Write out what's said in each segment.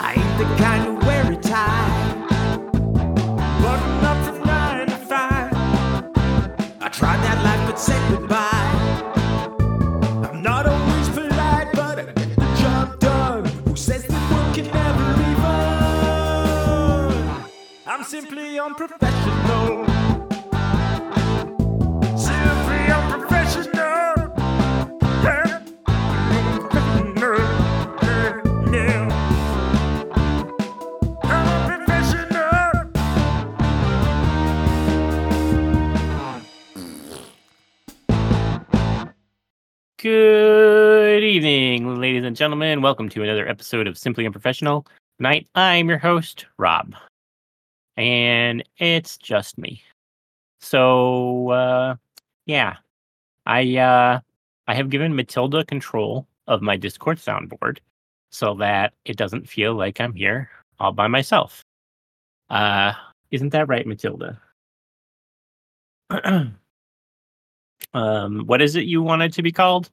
I ain't the kind to wear a tie. Button up from nine to five. I tried that life but said goodbye. I'm not always polite, but I get the job done. Who says that work can never be fun? I'm simply unprofessional. Good evening, ladies and gentlemen. Welcome to another episode of Simply Unprofessional. Tonight, I'm your host, Rob. And it's just me. So, uh, yeah. I, uh, I have given Matilda control of my Discord soundboard so that it doesn't feel like I'm here all by myself. Uh, isn't that right, Matilda? um, what is it you wanted to be called?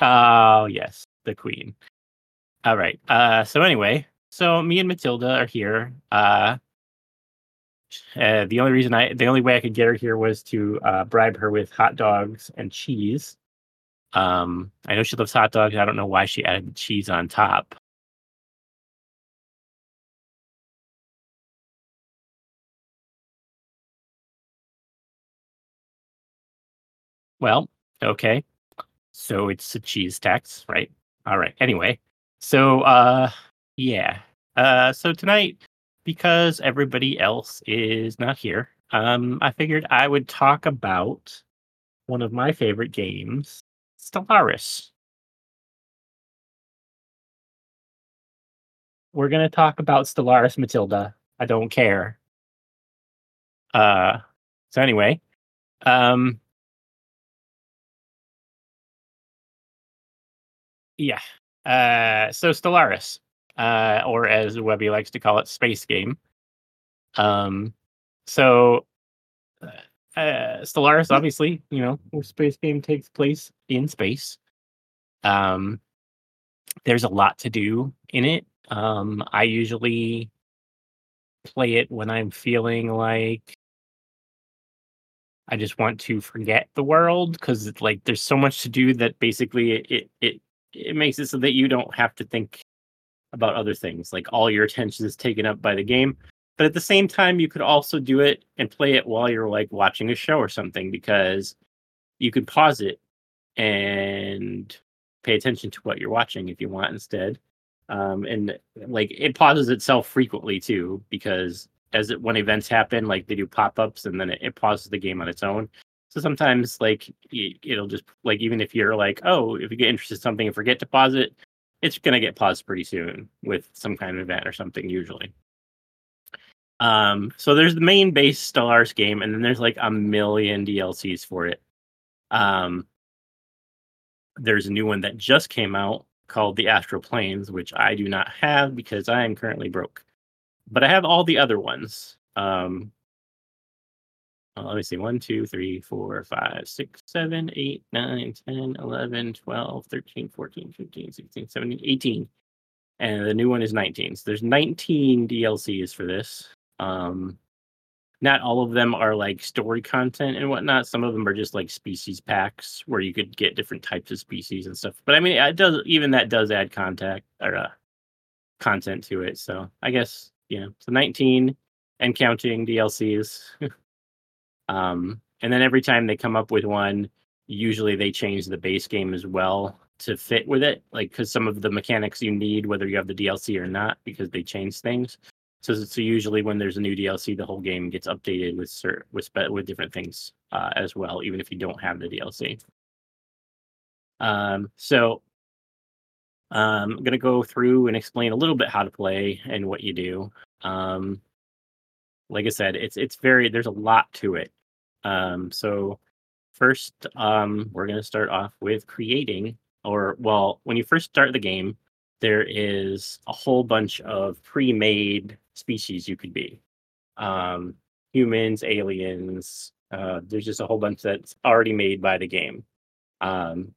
Oh, yes, the queen. All right. Uh, so anyway, so me and Matilda are here. Uh, uh, the only reason I, the only way I could get her here was to uh, bribe her with hot dogs and cheese. Um, I know she loves hot dogs. I don't know why she added cheese on top. Well, okay. So it's a cheese tax, right? All right. Anyway, so uh yeah. Uh so tonight because everybody else is not here, um I figured I would talk about one of my favorite games, Stellaris. We're to talk about Stellaris Matilda. I don't care. Uh so anyway, um Yeah. Uh, so Stellaris, uh, or as Webby likes to call it, space game. Um, so uh, uh, Stellaris, obviously, you know, space game takes place in space. Um, there's a lot to do in it. Um, I usually play it when I'm feeling like I just want to forget the world because like there's so much to do that basically it, it it makes it so that you don't have to think about other things. Like all your attention is taken up by the game. But at the same time, you could also do it and play it while you're like watching a show or something because you could pause it and pay attention to what you're watching if you want instead. Um, and like it pauses itself frequently too because as it, when events happen, like they do pop ups and then it, it pauses the game on its own. So sometimes like it'll just like even if you're like, oh, if you get interested in something and forget to pause it, it's gonna get paused pretty soon with some kind of event or something usually. Um, so there's the main base Stellaris game, and then there's like a million DLCs for it. Um, there's a new one that just came out called the Astral Planes, which I do not have because I am currently broke. But I have all the other ones. Um, let me see 1 2 3 4 5 6 7 8 9 10 11 12 13 14 15 16 17 18 and the new one is 19 so there's 19 dlcs for this. Um not all of them are like story content and whatnot. Some of them are just like species packs where you could get different types of species and stuff. But i mean it does even that does add contact or uh, content to it. So i guess you know so 19 and counting dlcs Um, and then every time they come up with one, usually they change the base game as well to fit with it. Like because some of the mechanics you need, whether you have the DLC or not, because they change things. So, so usually when there's a new DLC, the whole game gets updated with cert, with with different things uh, as well, even if you don't have the DLC. Um, so um, I'm gonna go through and explain a little bit how to play and what you do. Um, like I said, it's it's very there's a lot to it. Um, so first, um, we're going to start off with creating, or well, when you first start the game, there is a whole bunch of pre-made species you could be. Um, humans, aliens. Uh, there's just a whole bunch that's already made by the game. Um,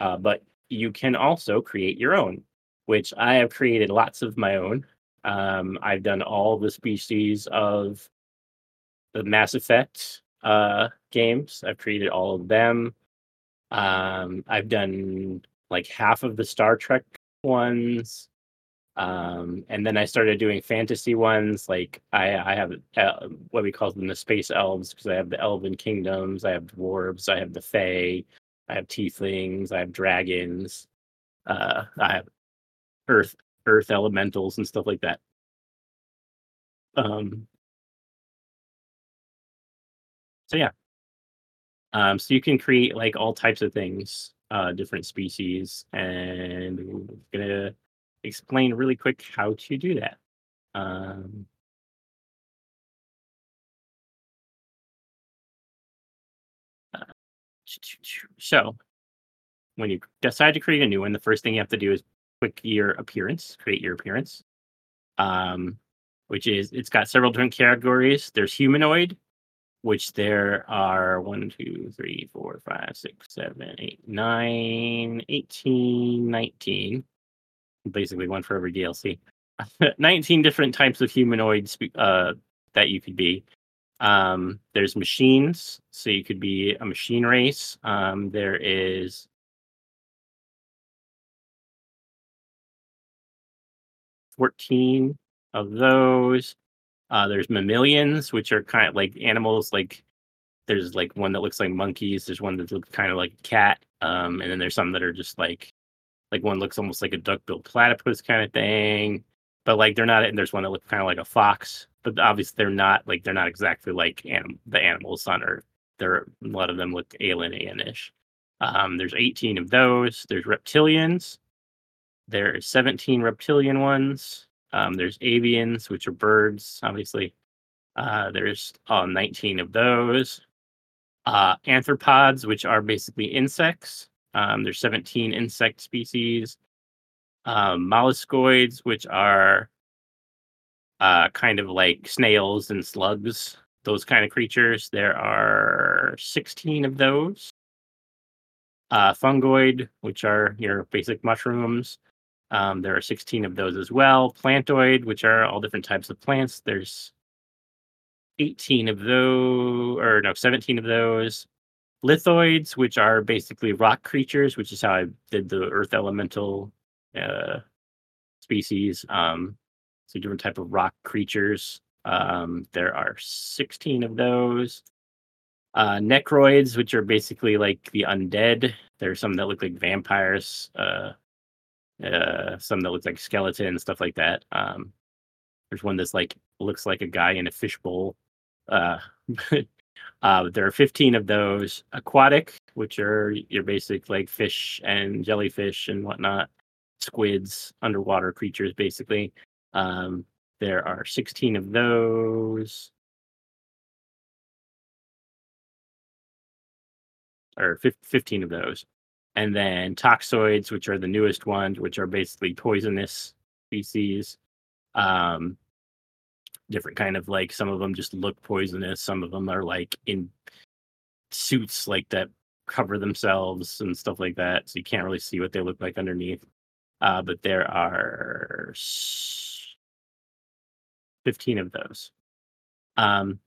uh, but you can also create your own. which I have created lots of my own. Um, I've done all the species of the Mass Effect uh, games. I've created all of them. Um, I've done like half of the Star Trek ones. Um, and then I started doing fantasy ones. Like I, I have uh, what we call them the space elves because I have the elven kingdoms, I have dwarves, I have the fae, I have tieflings, I have dragons, uh, I have earth earth elementals and stuff like that. Um, so yeah. Um, so you can create like all types of things, uh, different species, and we're gonna explain really quick how to do that. Um, so when you decide to create a new one, the first thing you have to do is click your appearance, create your appearance. Um, which is it's got several different categories. There's humanoid, which there are one, two, three, four, five, six, seven, eight, nine, 18, 19. Basically one for every DLC. 19 different types of humanoids uh, that you could be. Um, there's machines, so you could be a machine race. Um, there is fourteen of those. Uh, there's mammalians, which are kind of like animals. Like there's like one that looks like monkeys. There's one that looks kind of like a cat. Um, and then there's some that are just like like one looks almost like a duck-billed platypus kind of thing. But like they're not. And there's one that looks kind of like a fox. But obviously they're not like they're not exactly like anim- the animals on Earth. There a lot of them look alien-ish. Um, there's 18 of those. There's reptilians. There's 17 reptilian ones. Um, there's avians, which are birds, obviously. Uh, there's uh, 19 of those. Uh, arthropods, which are basically insects. Um, there's 17 insect species. Um, molluscoids, which are uh, kind of like snails and slugs, those kind of creatures. There are 16 of those. Uh, fungoid, which are your basic mushrooms. Um, there are 16 of those as well. Plantoid, which are all different types of plants. There's 18 of those, or no, 17 of those. Lithoids, which are basically rock creatures, which is how I did the earth elemental uh, species. Um, so different type of rock creatures. Um, there are 16 of those. Uh, necroids, which are basically like the undead. There's some that look like vampires. Uh, uh, some that looks like skeleton stuff like that. Um, there's one that's like looks like a guy in a fishbowl. Uh, uh, there are 15 of those aquatic, which are your basic like fish and jellyfish and whatnot, squids, underwater creatures, basically. Um, there are 16 of those. Or 15 of those and then toxoids, which are the newest ones, which are basically poisonous species. Um, different kind of like some of them just look poisonous. Some of them are like in suits like that cover themselves and stuff like that, so you can't really see what they look like underneath. Uh, but there are 15 of those. Um,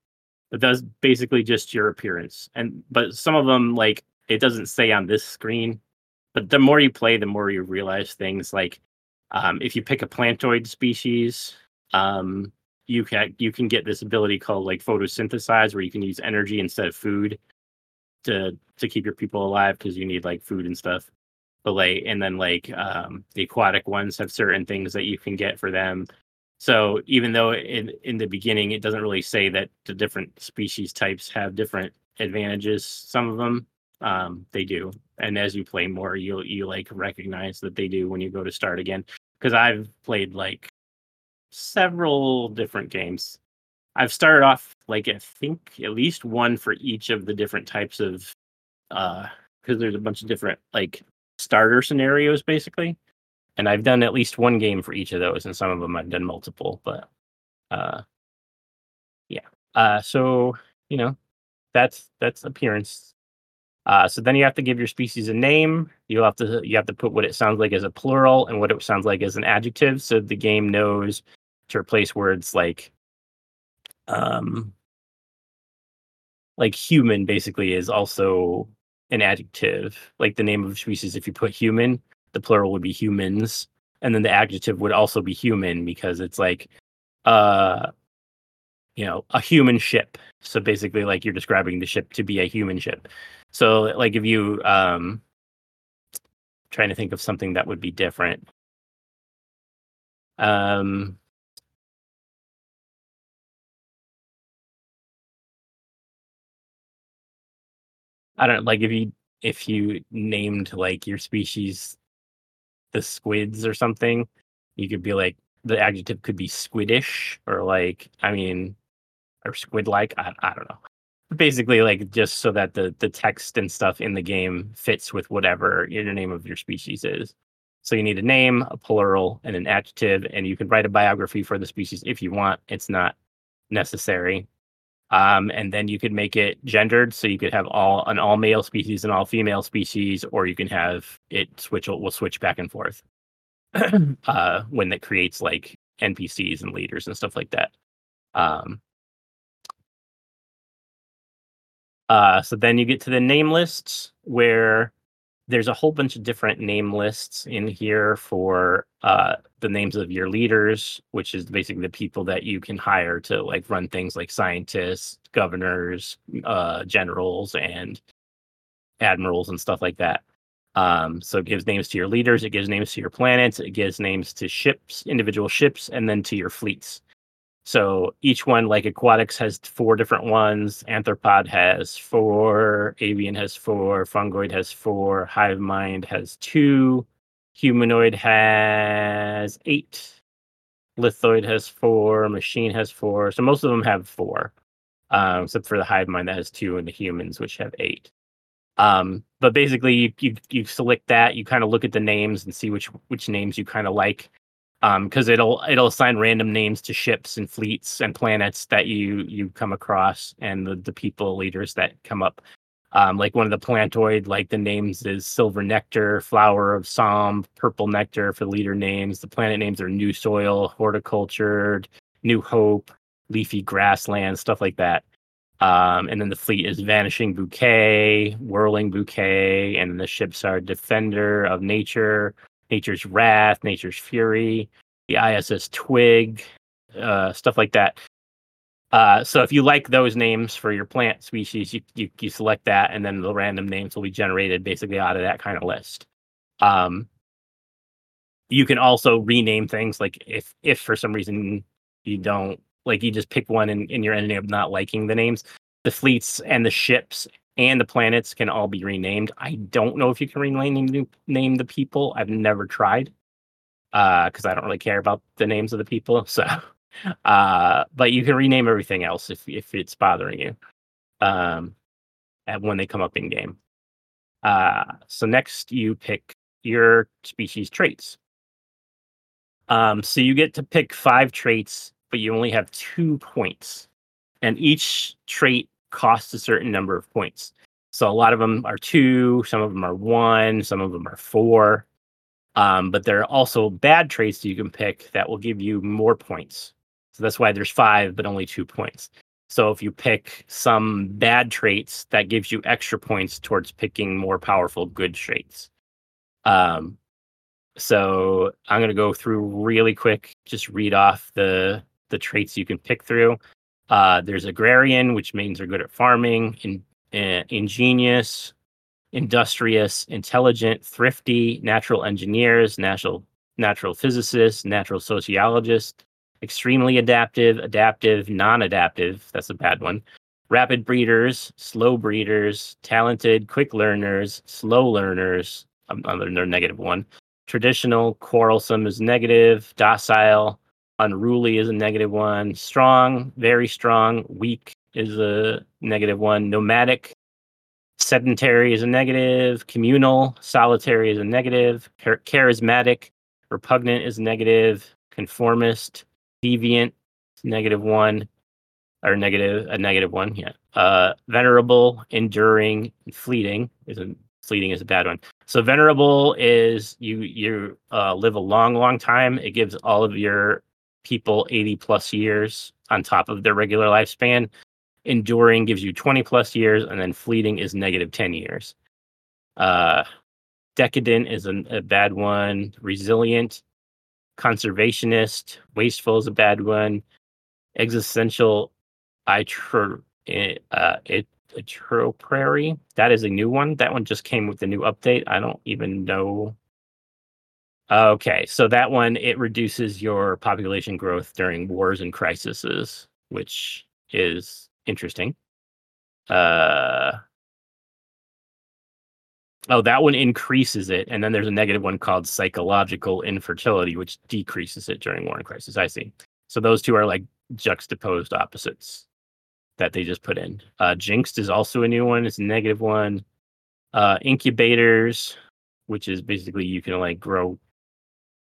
but that's basically just your appearance. And but some of them like it doesn't say on this screen, but the more you play, the more you realize things like um, if you pick a plantoid species, um, you can you can get this ability called like photosynthesize, where you can use energy instead of food to to keep your people alive because you need like food and stuff. But like, and then like um, the aquatic ones have certain things that you can get for them. So even though in in the beginning it doesn't really say that the different species types have different advantages, some of them um, they do. And as you play more, you you like recognize that they do when you go to start again. Because I've played like several different games. I've started off like I think at least one for each of the different types of uh because there's a bunch of different like starter scenarios basically. And I've done at least one game for each of those, and some of them I've done multiple, but uh yeah. Uh so, you know, that's that's appearance Uh, so then you have to give your species a name. You have to you have to put what it sounds like as a plural and what it sounds like as an adjective, so the game knows to replace words like um like human basically is also an adjective. Like the name of species if you put human the plural would be humans. And then the adjective would also be human because it's like uh you know a human ship. So basically like you're describing the ship to be a human ship so like if you um trying to think of something that would be different um I don't like if you if you named like your species the squids or something, you could be like the adjective could be squiddish or like I mean or squid like I, I don't know. Basically like just so that the the text and stuff in the game fits with whatever your name of your species is. So you need a name, a plural, and an adjective, and you can write a biography for the species if you want. It's not necessary. Um, and then you could make it gendered, so you could have all an all male species and all female species, or you can have it switch. Will switch back and forth uh, when it creates like NPCs and leaders and stuff like that. Um, uh, so then you get to the name lists where there's a whole bunch of different name lists in here for uh, the names of your leaders, which is basically the people that you can hire to like run things like scientists, governors, uh, generals, and admirals and stuff like that. Um, so it gives names to your leaders, it gives names to your planets, it gives names to ships, individual ships, and then to your fleets. So each one, like aquatics, has four different ones. Arthropod has four. Avian has four. Fungoid has four. Hive mind has two. Humanoid has eight. Lithoid has four. Machine has four. So most of them have four, um, except for the hive mind that has two, and the humans, which have eight. Um, but basically, you, you you select that. You kind of look at the names and see which which names you kind of like um because it'll it'll assign random names to ships and fleets and planets that you you come across and the, the people leaders that come up. Um like one of the plantoid like the names is silver nectar flower of psalm purple nectar for leader names. The planet names are new soil horticultured new hope leafy grassland stuff like that. Um and then the fleet is vanishing bouquet whirling bouquet and the ships are defender of nature Nature's Wrath, Nature's Fury, the ISS Twig, uh, stuff like that. Uh, so if you like those names for your plant species, you, you, you select that, and then the random names will be generated basically out of that kind of list. Um, you can also rename things like if if for some reason you don't like you just pick one and, and you're ending up not liking the names the fleets and the ships and the planets can all be renamed. I don't know if you can rename name the people. I've never tried because uh, I don't really care about the names of the people. So, uh, but you can rename everything else if if it's bothering you. Um, and when they come up in game. Uh, so next you pick your species traits. Um, so you get to pick five traits, but you only have two points, and each trait costs a certain number of points. So a lot of them are two, some of them are one, some of them are four. Um, but there are also bad traits that you can pick that will give you more points. So that's why there's five, but only two points. So if you pick some bad traits, that gives you extra points towards picking more powerful good traits. Um, so I'm going to go through really quick, just read off the the traits you can pick through. Uh, there's agrarian, which means they're good at farming, in, uh, ingenious, industrious, intelligent, thrifty, natural engineers, natural natural physicists, natural sociologists, extremely adaptive, adaptive, non-adaptive. That's a bad one. Rapid breeders, slow breeders, talented, quick learners, slow learners. Um, another negative one. Traditional, quarrelsome is negative. Docile, unruly is a negative one strong very strong weak is a negative one nomadic sedentary is a negative communal solitary is a negative char- charismatic repugnant is negative conformist deviant negative one or negative a negative one. Yeah. Uh, venerable, enduring, fleeting is a fleeting is a bad one. So venerable is you you uh, live a long long time. It gives all of your people 80 plus years on top of their regular lifespan. Enduring gives you 20 plus years, and then fleeting is negative 10 years. Uh, decadent is a, a bad one. Resilient, conservationist, wasteful is a bad one. Existential, I tr- uh, it True Prairie. That is a new one. That one just came with the new update. I don't even know. Okay, so that one it reduces your population growth during wars and crises, which is interesting. Uh Oh, that one increases it, and then there's a negative one called psychological infertility, which decreases it during war and crisis. I see. So those two are like juxtaposed opposites that they just put in. Uh, Jinxed is also a new one. It's a negative one. Uh, incubators, which is basically you can like grow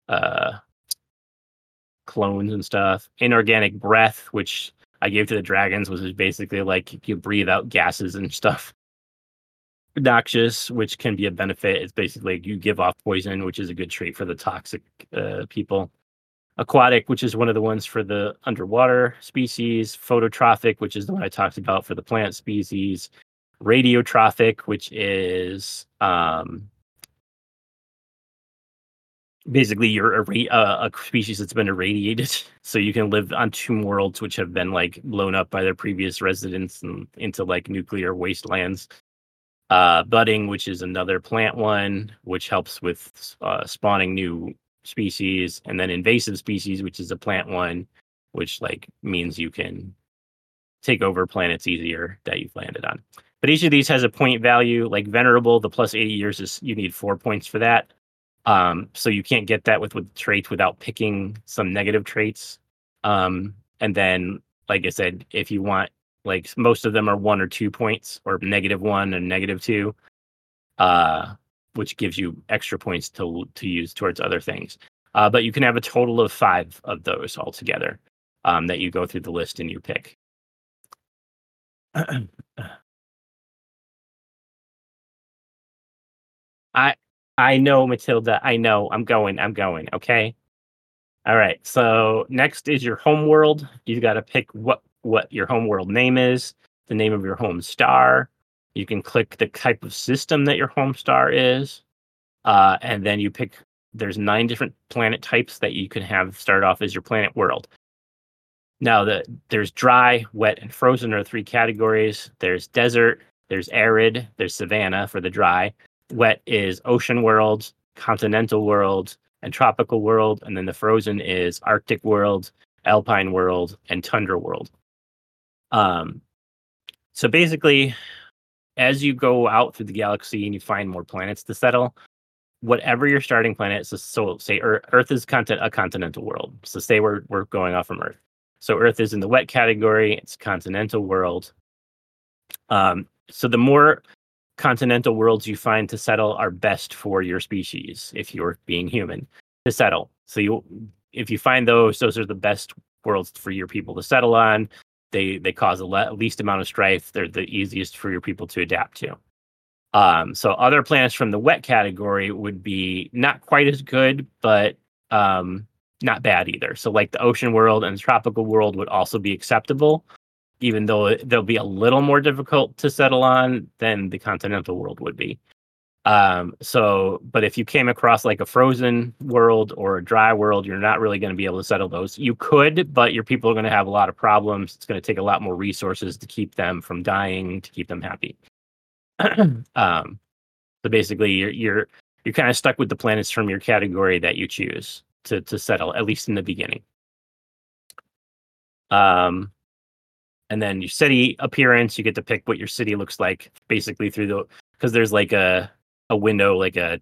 uh, clones and stuff. Inorganic breath, which I gave to the dragons, was basically like you breathe out gases and stuff. Noxious, which can be a benefit. It's basically you give off poison, which is a good trait for the toxic uh, people aquatic, which is one of the ones for the underwater species, phototrophic, which is the one I talked about for the plant species, radiotrophic, which is um, basically you're a, uh, a species that's been irradiated, so you can live on two worlds which have been like blown up by their previous residents and into like nuclear wastelands. Uh, budding, which is another plant one, which helps with uh, spawning new species, and then invasive species, which is a plant one, which like means you can take over planets easier that you've landed on. But each of these has a point value. Like venerable, the plus 80 years is you need four points for that. Um, so you can't get that with with traits without picking some negative traits. Um, and then, like I said, if you want, like most of them are one or two points, or negative one and negative two. Uh, which gives you extra points to to use towards other things. Uh, but you can have a total of five of those altogether um, that you go through the list and you pick. I I know Matilda. I know. I'm going. I'm going. Okay. All right. So next is your home world. You've got to pick what what your home world name is, the name of your home star, you can click the type of system that your home star is, uh, and then you pick. There's nine different planet types that you can have start off as your planet world. Now, the there's dry, wet, and frozen are three categories. There's desert, there's arid, there's savanna for the dry. Wet is ocean world, continental world, and tropical world, and then the frozen is Arctic world, alpine world, and tundra world. Um, so basically, as you go out through the galaxy and you find more planets to settle, whatever your starting planet is, so say Earth is content a continental world. So say we're we're going off from Earth. So Earth is in the wet category. It's continental world. Um, so the more continental worlds you find to settle are best for your species if you're being human to settle. So you if you find those, those are the best worlds for your people to settle on they they cause the le- least amount of strife. They're the easiest for your people to adapt to. Um, so other planets from the wet category would be not quite as good, but um, not bad either. So like the ocean world and the tropical world would also be acceptable, even though they'll be a little more difficult to settle on than the continental world would be. Um, so, but if you came across like a frozen world or a dry world, you're not really going to be able to settle those. You could, but your people are going to have a lot of problems. It's going to take a lot more resources to keep them from dying, to keep them happy. um, so basically, you're you're you're kind of stuck with the planets from your category that you choose to to settle, at least in the beginning. Um, and then your city appearance, you get to pick what your city looks like, basically through the because there's like a a window like a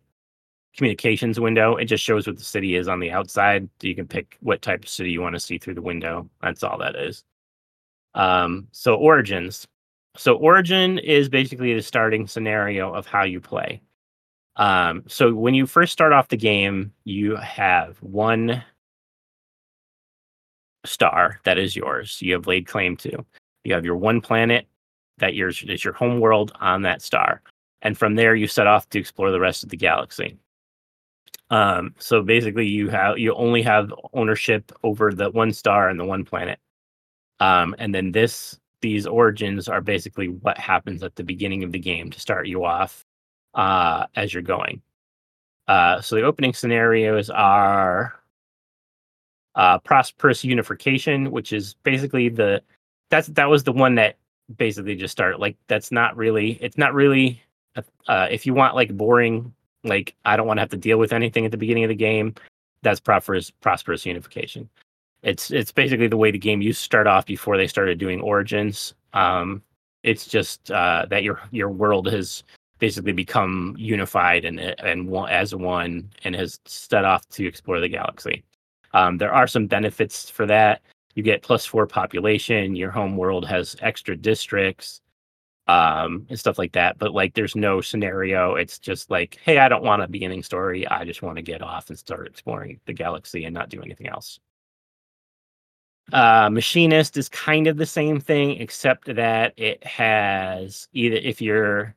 communications window. It just shows what the city is on the outside. So you can pick what type of city you want to see through the window. That's all that is. Um, so origins. So origin is basically the starting scenario of how you play. Um, so when you first start off the game, you have one star that is yours. You have laid claim to. You have your one planet that yours is your home world on that star, and from there you set off to explore the rest of the galaxy. Um, so basically, you have you only have ownership over the one star and the one planet. Um, and then this these origins are basically what happens at the beginning of the game to start you off uh, as you're going. Uh, so the opening scenarios are uh, prosperous unification, which is basically the that's that was the one that basically just started like that's not really it's not really uh, if you want like boring like I don't want to have to deal with anything at the beginning of the game. That's prosperous prosperous unification. It's it's basically the way the game used to start off before they started doing origins. Um, it's just uh, that your your world has basically become unified and and as one and has set off to explore the galaxy. Um, there are some benefits for that. You get plus four population. Your home world has extra districts um, and stuff like that. But like, there's no scenario. It's just like, hey, I don't want a beginning story. I just want to get off and start exploring the galaxy and not do anything else. Uh, machinist is kind of the same thing, except that it has either if you're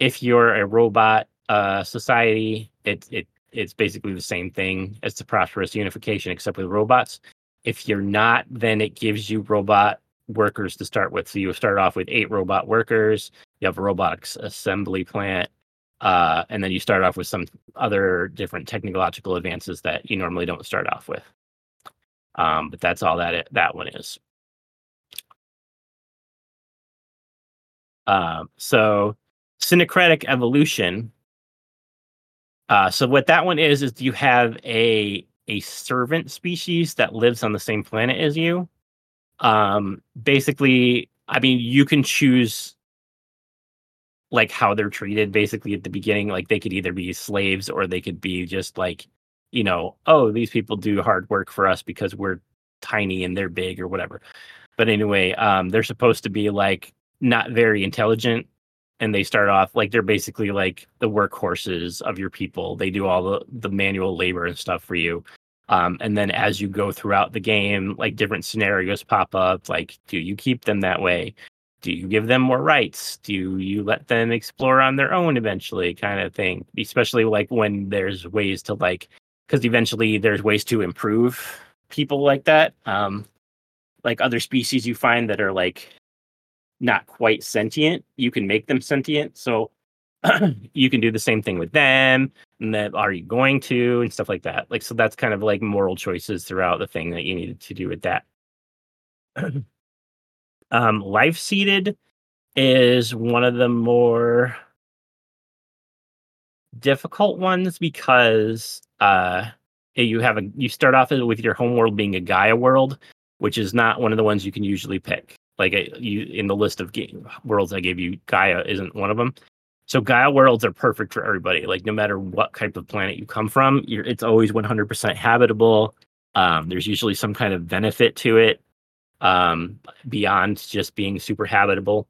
if you're a robot uh, society, it it it's basically the same thing as the prosperous unification, except with robots. If you're not, then it gives you robot workers to start with. So you start off with eight robot workers. You have a robotics assembly plant, uh, and then you start off with some other different technological advances that you normally don't start off with. Um, but that's all that it, that one is. Um, so syncretic evolution. Uh, so what that one is is you have a a servant species that lives on the same planet as you. Um basically i mean you can choose like how they're treated basically at the beginning like they could either be slaves or they could be just like you know oh these people do hard work for us because we're tiny and they're big or whatever. But anyway um they're supposed to be like not very intelligent and they start off like they're basically like the workhorses of your people they do all the the manual labor and stuff for you um, and then as you go throughout the game, like different scenarios pop up. Like, do you keep them that way? Do you give them more rights? Do you let them explore on their own eventually, kind of thing? Especially like when there's ways to like, because eventually there's ways to improve people like that. Um, like other species you find that are like not quite sentient, you can make them sentient. So you can do the same thing with them and that are you going to? and stuff like that. Like so that's kind of like moral choices throughout the thing that you needed to do with that. Um life seeded is one of the more difficult ones because uh you have a you start off with your home world being a gaia world which is not one of the ones you can usually pick like you in the list of game worlds i gave you gaia isn't one of them so Gaia worlds are perfect for everybody. Like no matter what type of planet you come from, it's always 100% habitable. Um, there's usually some kind of benefit to it um, beyond just being super habitable.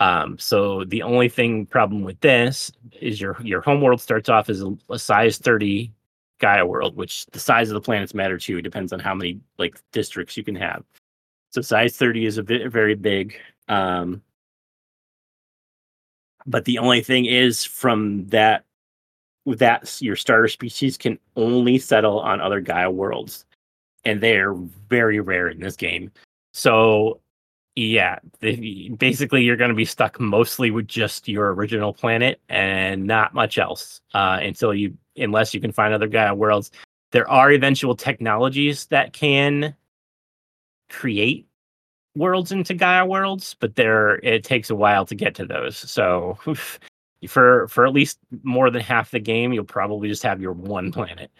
Um, so the only thing problem with this is your your home world starts off as a, a, size 30 Gaia world, which the size of the planets matter too. It depends on how many like districts you can have. So size 30 is a bit very big. Um, but the only thing is from that that your starter species can only settle on other Gaia worlds, and they're very rare in this game. So, yeah, basically you're going to be stuck mostly with just your original planet and not much else uh, until you, unless you can find other Gaia worlds. There are eventual technologies that can create worlds into Gaia worlds, but there it takes a while to get to those. So for for at least more than half the game, you'll probably just have your one planet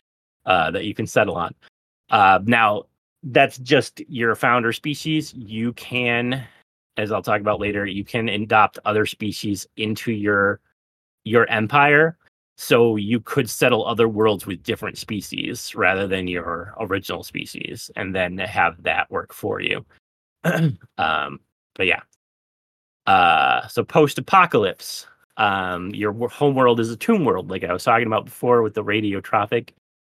uh, that you can settle on. Uh, now that's just your founder species. You can, as I'll talk about later, you can adopt other species into your your empire. So you could settle other worlds with different species rather than your original species, and then have that work for you. um, but yeah. Uh, so post apocalypse. Um, your home world is a tomb world, like I was talking about before with the radiotrophic.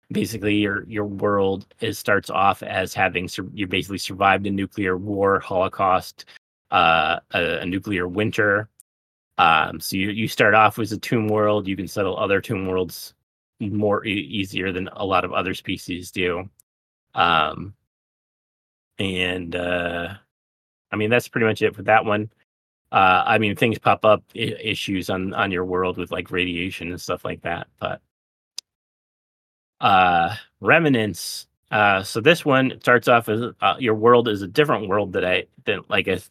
Basically, your your world is starts off as having you basically survived a nuclear war, holocaust, uh, a, a nuclear winter. Um, so you, you start off as a tomb world. You can settle other tomb worlds more e- easier than a lot of other species do. Um, and uh, I mean that's pretty much it for that one. Uh, I mean things pop up I- issues on on your world with like radiation and stuff like that, but uh, remnants. Uh, so this one starts off as uh, your world is a different world that I than like if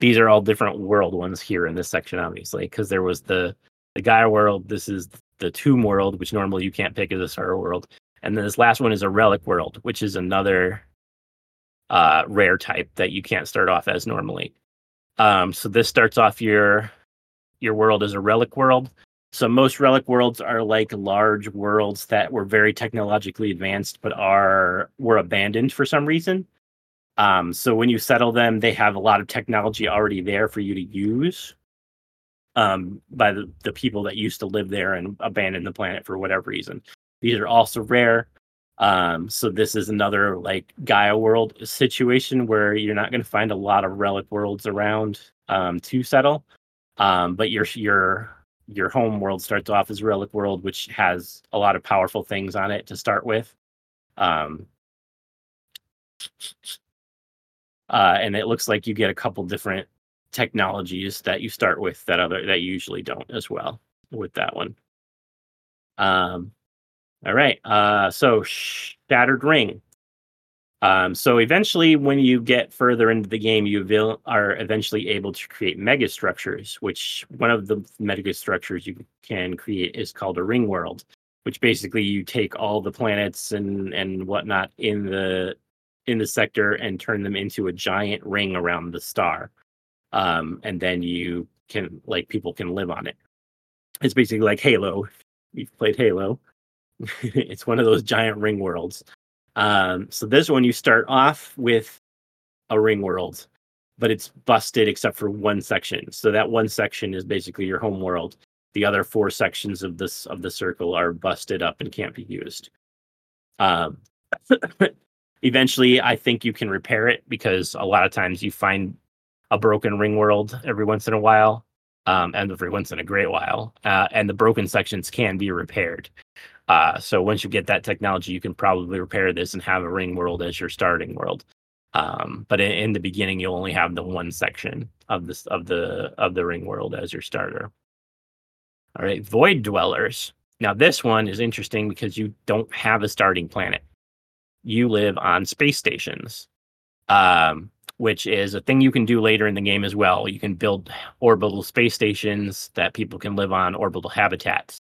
these are all different world ones here in this section, obviously, because there was the the Gaia world. This is the tomb world, which normally you can't pick as a starter world, and then this last one is a relic world, which is another uh, rare type that you can't start off as normally. Um, so this starts off your your world as a relic world. So most relic worlds are like large worlds that were very technologically advanced, but are were abandoned for some reason. Um, so when you settle them, they have a lot of technology already there for you to use um, by the, the people that used to live there and abandoned the planet for whatever reason. These are also rare. Um, so this is another like Gaia world situation where you're not going to find a lot of relic worlds around um, to settle. Um, but your your your home world starts off as relic world, which has a lot of powerful things on it to start with. Um, uh, and it looks like you get a couple different technologies that you start with that other that you usually don't as well with that one. Um, all right. Uh, so shattered ring. Um, so eventually, when you get further into the game, you vil- are eventually able to create mega structures. Which one of the mega structures you can create is called a ring world, which basically you take all the planets and and whatnot in the in the sector and turn them into a giant ring around the star, um, and then you can like people can live on it. It's basically like Halo. You've played Halo, it's one of those giant ring worlds. Um, so this one you start off with a ring world, but it's busted except for one section. So that one section is basically your home world. The other four sections of this of the circle are busted up and can't be used. Um, eventually, I think you can repair it because a lot of times you find a broken ring world every once in a while, um, and every once in a great while, uh, and the broken sections can be repaired. Uh, so once you get that technology, you can probably repair this and have a ring world as your starting world. Um, but in, in, the beginning, you'll only have the one section of this of the of the ring world as your starter. All right, void dwellers. Now this one is interesting because you don't have a starting planet. You live on space stations, um, which is a thing you can do later in the game as well. You can build orbital space stations that people can live on, orbital habitats.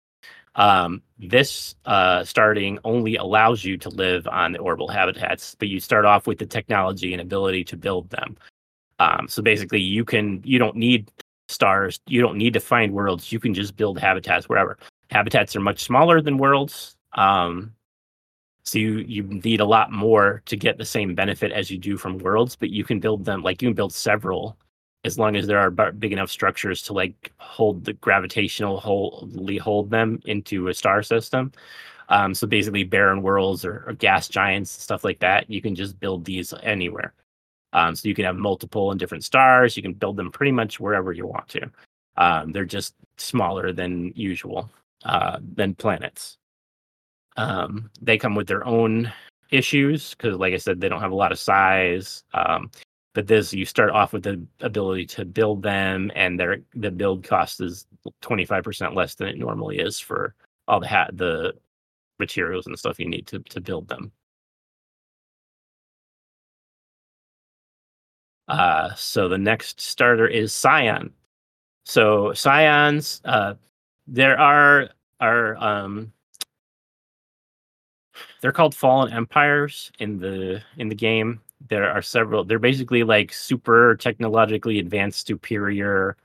Um, this uh, starting only allows you to live on the orbital habitats, but you start off with the technology and ability to build them. Um, so basically, you can you don't need stars, you don't need to find worlds. You can just build habitats wherever. Habitats are much smaller than worlds, um, so you you need a lot more to get the same benefit as you do from worlds. But you can build them like you can build several as long as there are big enough structures to like hold the gravitational wholly hold them into a star system. Um, so basically, barren worlds or, or, gas giants, stuff like that, you can just build these anywhere. Um, so you can have multiple and different stars. You can build them pretty much wherever you want to. Um, they're just smaller than usual uh, than planets. Um, they come with their own issues because, like I said, they don't have a lot of size. But this you start off with the ability to build them and their the build cost is 25% less than it normally is for all the hat the materials and stuff you need to to build them. Uh so the next starter is scion. So scions uh there are are um they're called fallen empires in the in the game there are several they're basically like super technologically advanced superior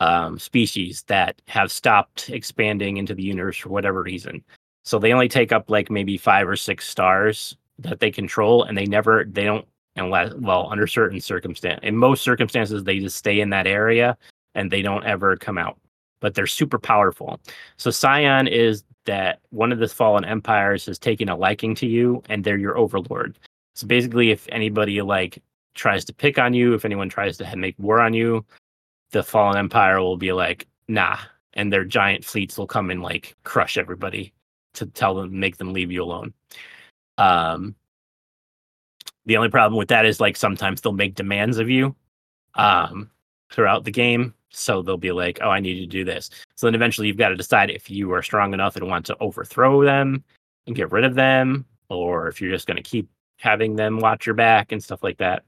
um, species that have stopped expanding into the universe for whatever reason. So they only take up like maybe five or six stars that they control and they never they don't unless well under certain circumstance in most circumstances they just stay in that area and they don't ever come out. But they're super powerful. So scion is that one of the fallen empires has taken a liking to you and they're your overlord so basically, if anybody like tries to pick on you, if anyone tries to make war on you, the Fallen Empire will be like, nah, and their giant fleets will come and like crush everybody to tell them, make them leave you alone. Um, the only problem with that is like sometimes they'll make demands of you um, throughout the game. So they'll be like, oh, I need you to do this. So then eventually you've got to decide if you are strong enough and want to overthrow them and get rid of them, or if you're just going to keep having them watch your back and stuff like that.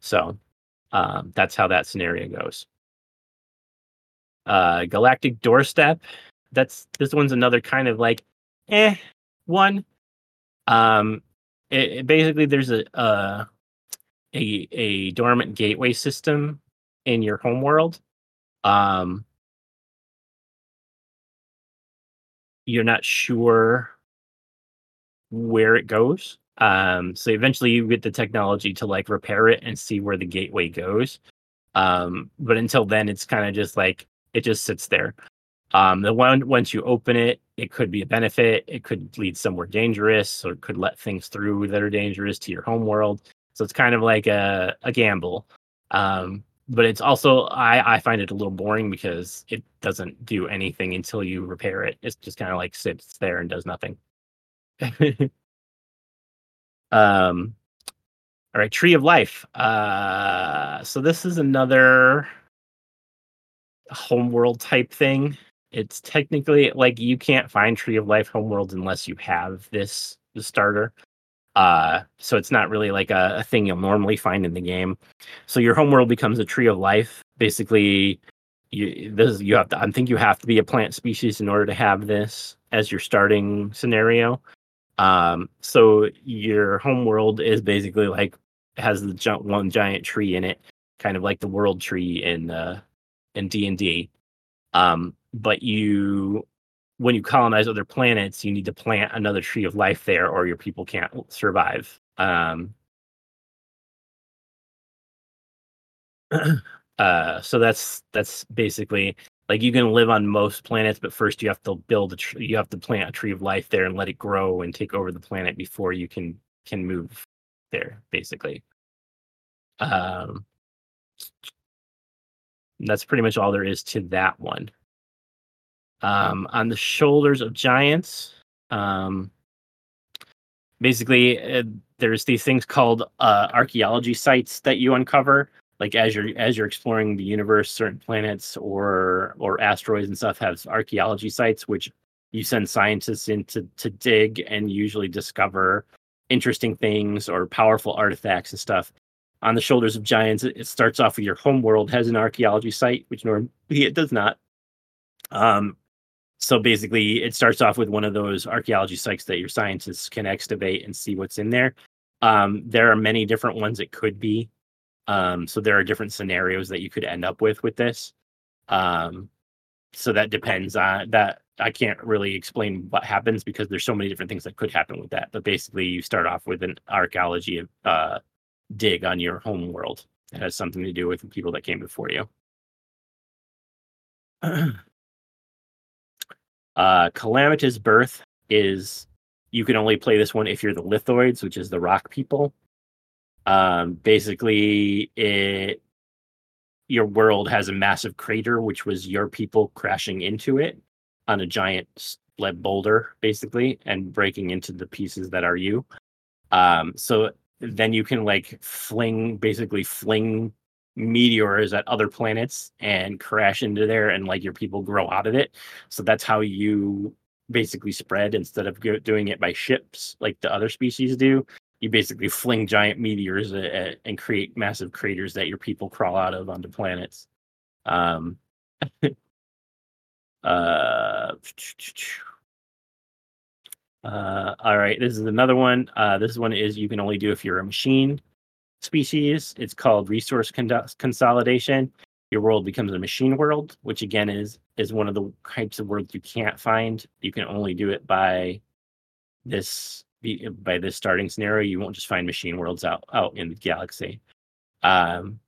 So um, that's how that scenario goes. Uh, Galactic Doorstep. That's this one's another kind of like eh one. Um, it, it basically there's a, uh, a a dormant gateway system in your home world. Um, you're not sure where it goes. Um, so eventually you get the technology to like repair it and see where the gateway goes. Um, but until then, it's kind of just like it just sits there. Um, the one once you open it, it could be a benefit. It could lead somewhere dangerous, or could let things through that are dangerous to your home world. So it's kind of like a a gamble. Um, but it's also I I find it a little boring because it doesn't do anything until you repair it. It's just kind of like sits there and does nothing. um, all right, Tree of Life. Uh, so this is another homeworld type thing it's technically like you can't find Tree of Life homeworlds unless you have this the starter. Uh, so it's not really like a, a, thing you'll normally find in the game. So your homeworld becomes a tree of life. Basically, you this you have to. I think you have to be a plant species in order to have this as your starting scenario. Um, so your home world is basically like has the one giant tree in it, kind of like the world tree in uh, in D and D. Um, but you when you colonize other planets, you need to plant another tree of life there, or your people can't survive. Um, uh, so that's that's basically like you can live on most planets, but first you have to build a tree. You have to plant a tree of life there and let it grow and take over the planet before you can can move there. Basically, um, that's pretty much all there is to that one um, on the shoulders of giants. Um, basically, uh, there's these things called uh, archaeology sites that you uncover. Like as you're as you're exploring the universe, certain planets or or asteroids and stuff have archaeology sites, which you send scientists in to, to dig and usually discover interesting things or powerful artifacts and stuff. On the shoulders of giants, it starts off with your home world has an archaeology site, which normally it does not. Um, so basically it starts off with one of those archaeology sites that your scientists can excavate and see what's in there um, there are many different ones it could be um, so there are different scenarios that you could end up with with this. Um, so that depends on that i can't really explain what happens because there's so many different things that could happen with that. But basically you start off with an archaeology uh, dig on your home world. It has something to do with the people that came before you. Uh, Calamitous Birth is you can only play this one if you're the Lithoids, which is the rock people. Um, basically, it your world has a massive crater, which was your people crashing into it on a giant lead boulder, basically, and breaking into the pieces that are you. Um, so then you can like fling, basically fling meteors at other planets and crash into there and like your people grow out of it so that's how you basically spread instead of doing it by ships like the other species do you basically fling giant meteors at, at, and create massive craters that your people crawl out of onto planets um uh uh, all right, this is another one. Uh, this one is you can only do if you're a machine species. It's called resource con- consolidation. Your world becomes a machine world, which again is is one of the types of worlds you can't find. You can only do it by this by this starting scenario. You won't just find machine worlds out out in the galaxy. Um,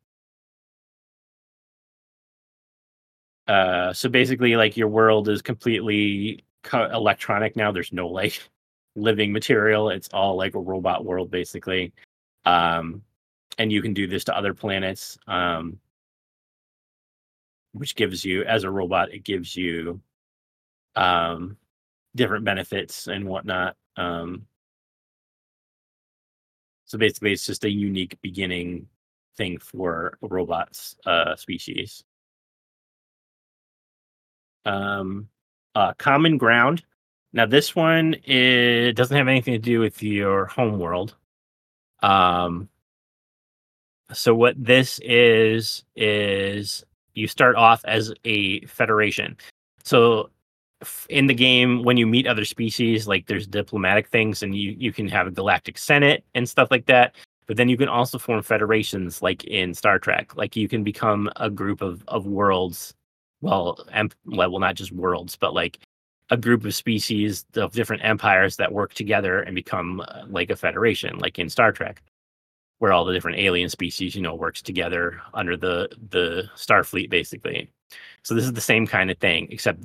uh, so basically, like your world is completely co- electronic now. There's no like living material. It's all like a robot world, basically. Um, and you can do this to other planets. Um, which gives you, as a robot, it gives you um, different benefits and whatnot. Um, so basically, it's just a unique beginning thing for robots uh, species. Um, uh, common ground. Now, this one it doesn't have anything to do with your home world. Um, so what this is is you start off as a federation. So in the game when you meet other species like there's diplomatic things and you you can have a galactic senate and stuff like that but then you can also form federations like in star trek. Like you can become a group of of worlds well em- well not just worlds but like a group of species of different empires that work together and become uh, like a federation like in star trek where all the different alien species you know works together under the the starfleet basically. So this is the same kind of thing except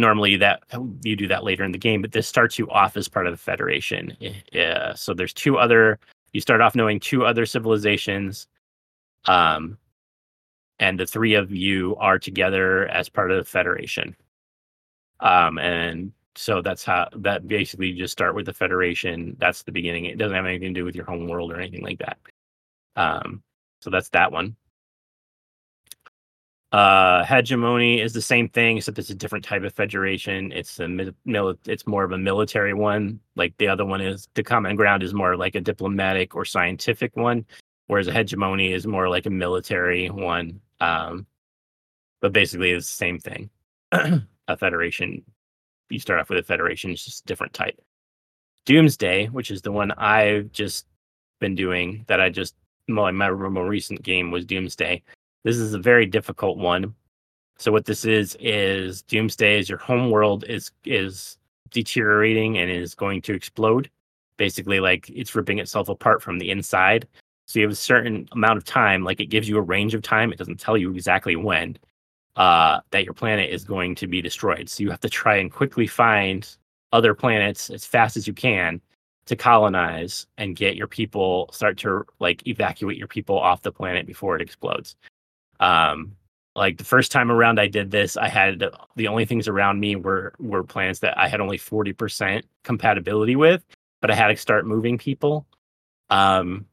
normally that you do that later in the game but this starts you off as part of the federation. Yeah so there's two other you start off knowing two other civilizations um and the three of you are together as part of the federation. Um and so that's how that basically you just start with the federation. That's the beginning. It doesn't have anything to do with your home world or anything like that. Um so that's that one uh, hegemony is the same thing, except it's a different type of federation. It's a mil- it's more of a military one. Like the other one is the common ground is more like a diplomatic or scientific one, whereas a hegemony is more like a military one. Um, but basically, it's the same thing. a federation. You start off with a federation, it's just a different type. Doomsday, which is the one I've just been doing, that I just my, my more recent game was Doomsday this is a very difficult one. So what this is is Doomsday is your home world is is deteriorating and is going to explode. Basically, like it's ripping itself apart from the inside. So you have a certain amount of time, like it gives you a range of time. It doesn't tell you exactly when uh, that your planet is going to be destroyed. So you have to try and quickly find other planets as fast as you can to colonize and get your people start to like evacuate your people off the planet before it explodes. Um, like the first time around I did this, I had the only things around me were were planets that I had only 40% compatibility with, but I had to start moving people. Um,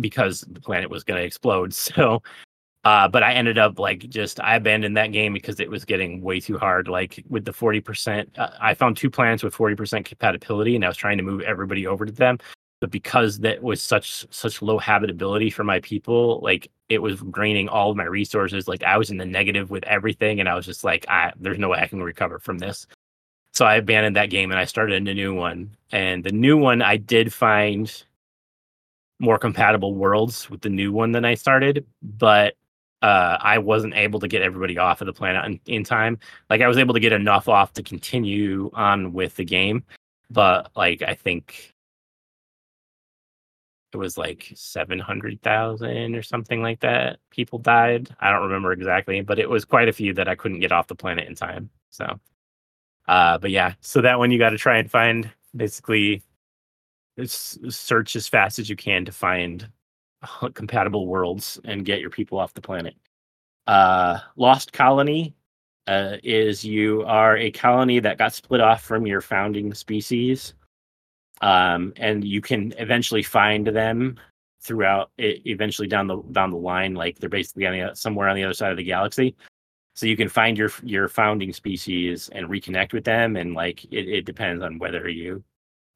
because the planet was going to explode. So, uh, but I ended up like just I abandoned that game because it was getting way too hard. Like with the 40%, uh, I found two planets with 40% compatibility and I was trying to move everybody over to them but because that was such such low habitability for my people like it was draining all of my resources like i was in the negative with everything and i was just like I, there's no way i can recover from this so i abandoned that game and i started a new one and the new one i did find more compatible worlds with the new one than i started but uh, I wasn't able to get everybody off of the planet in, in time. Like I was able to get enough off to continue on with the game, but like I think it was like 700,000 or something like that. People died. I don't remember exactly, but it was quite a few that I couldn't get off the planet in time. So, uh, but yeah, so that one you got to try and find basically search as fast as you can to find compatible worlds and get your people off the planet. Uh, Lost Colony uh, is you are a colony that got split off from your founding species um, and you can eventually find them throughout eventually down the down the line like they're basically on the, somewhere on the other side of the galaxy. So you can find your your founding species and reconnect with them and like it, it depends on whether you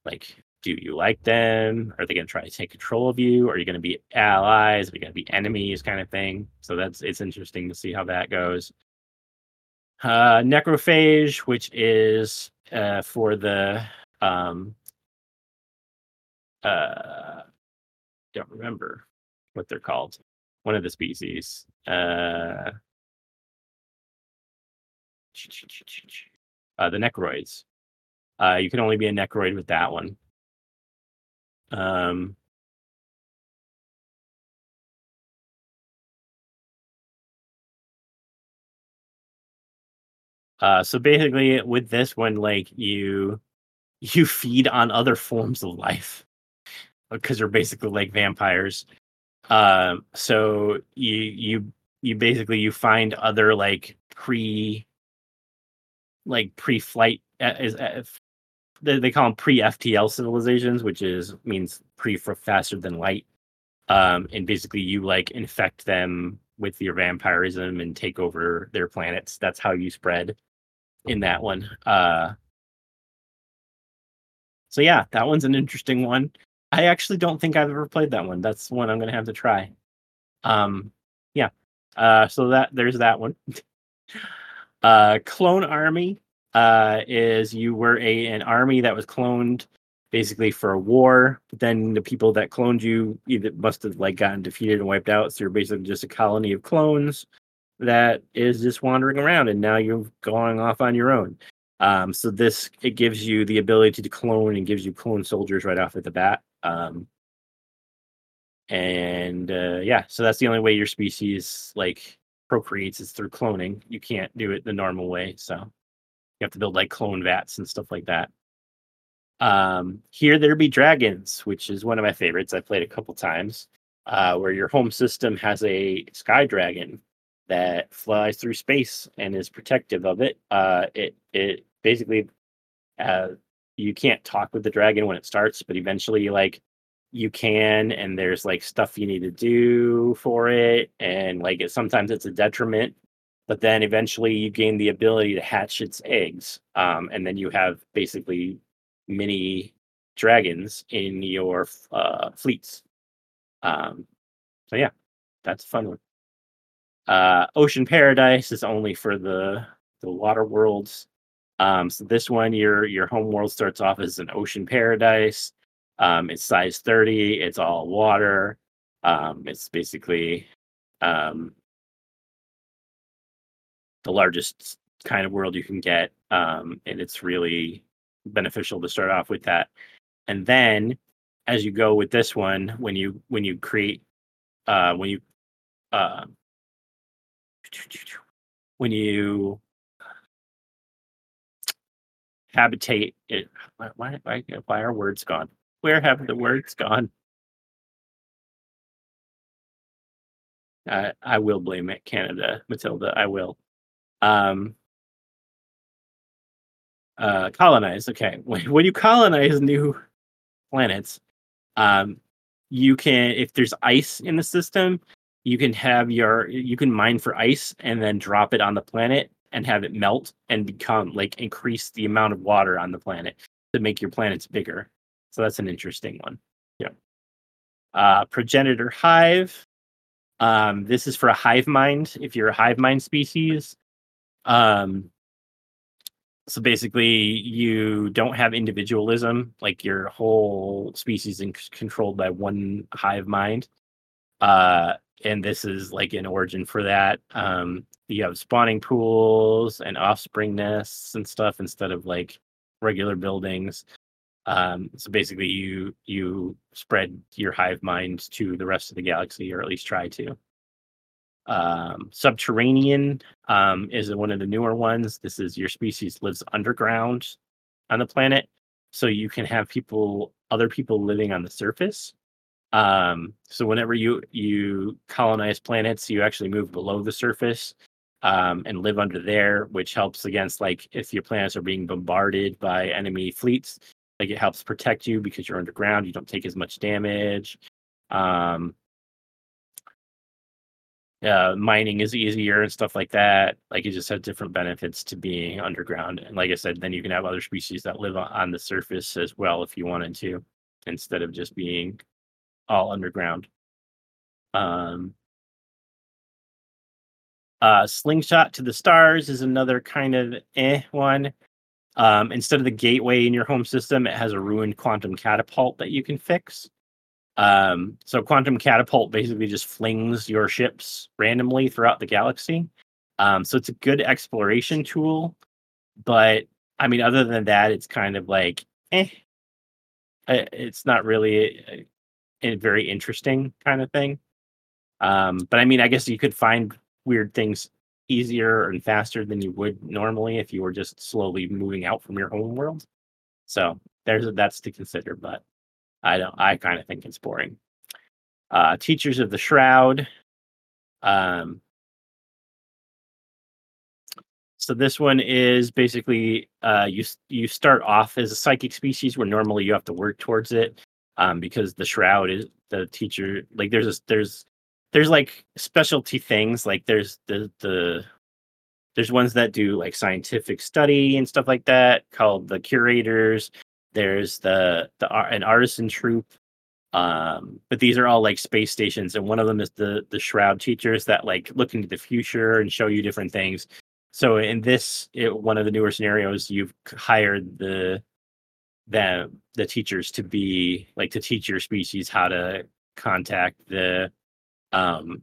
like do you like them? Are they going to try to take control of you? Are you going to be allies? Are you going to be enemies kind of thing? So that's it's interesting to see how that goes. Uh necrophage which is uh for the um uh don't remember what they're called. One of the species. Uh, uh the necroids. Uh you can only be a necroid with that one. Um Uh, so basically, with this one, like you, you feed on other forms of life. Because they're basically like vampires. Um, so you you you basically you find other like pre like pre-flight uh, is uh, they, they call them pre-FTL civilizations, which is means pre for faster than light. Um, and basically you like infect them with your vampirism and take over their planets. That's how you spread in that one. Uh, so yeah, that one's an interesting one. I actually don't think I've ever played that one. That's one I'm gonna have to try. Um, yeah. Uh, so that there's that one. uh, Clone Army uh, is you were a an army that was cloned basically for a war. But then the people that cloned you either must have like gotten defeated and wiped out. So you're basically just a colony of clones that is just wandering around, and now you're going off on your own. Um, so this it gives you the ability to clone and gives you clone soldiers right off at the bat. Um, and uh, yeah, so that's the only way your species like procreates is through cloning. You can't do it the normal way, so you have to build like clone vats and stuff like that. Um, here there be dragons, which is one of my favorites. I played a couple times. Uh, where your home system has a sky dragon that flies through space and is protective of it. Uh, it it basically uh, you can't talk with the dragon when it starts, but eventually, like you can, and there's like stuff you need to do for it, and like it, sometimes it's a detriment. But then eventually, you gain the ability to hatch its eggs, um, and then you have basically mini dragons in your uh, fleets. Um, so yeah, that's a fun one. Uh, Ocean Paradise is only for the the water worlds. Um, so this one, your your home world starts off as an ocean paradise. Um, it's size 30. It's all water. Um, it's basically um, the largest kind of world you can get, um, and it's really beneficial to start off with that. And then, as you go with this one, when you when you create uh, when you uh, when you habitate it. Why, why, why are words gone? Where have the words gone? Uh, i will blame it canada matilda i will. Um uh colonize okay. When, when you colonize new planets um you can if there's ice in the system you can have your you can mine for ice and then drop it on the planet and have it melt and become like increase the amount of water on the planet to make your planets bigger. So that's an interesting one. Yeah. Uh, progenitor hive. Um, this is for a hive mind. If you're a hive mind species, um, so basically you don't have individualism. Like your whole species is controlled by one hive mind. Uh, and this is like an origin for that. Um, you have spawning pools and offspring nests and stuff instead of like regular buildings. Um, so basically, you you spread your hive mind to the rest of the galaxy, or at least try to. Um, subterranean um, is one of the newer ones. This is your species lives underground on the planet, so you can have people, other people living on the surface. Um, so whenever you you colonize planets, you actually move below the surface um, and live under there, which helps against like if your planets are being bombarded by enemy fleets. Like it helps protect you because you're underground. You don't take as much damage. Um, uh, mining is easier and stuff like that. Like it just has different benefits to being underground. And like I said, then you can have other species that live on the surface as well if you wanted to, instead of just being all underground. Um, uh, Slingshot to the Stars is another kind of eh one. Um, instead of the gateway in your home system, it has a ruined quantum catapult that you can fix. Um, so quantum catapult basically just flings your ships randomly throughout the galaxy. Um, so it's a good exploration tool, but I mean, other than that, it's kind of like eh. It's not really a very interesting kind of thing. Um, but I mean, I guess you could find weird things easier and faster than you would normally if you were just slowly moving out from your home world. So there's that's to consider. But I don't. I kind of think it's boring. Uh, Teachers of the Shroud. Um, so this one is basically uh, you you start off as a psychic species where normally you have to work towards it um, because the shroud is the teacher like there's a, there's there's like specialty things like there's the the there's ones that do like scientific study and stuff like that called the curators. There's the the an artisan troupe um but these are all like space stations and one of them is the the shroud teachers that like look into the future and show you different things. So in this it, one of the newer scenarios you've hired the the the teachers to be like to teach your species how to contact the um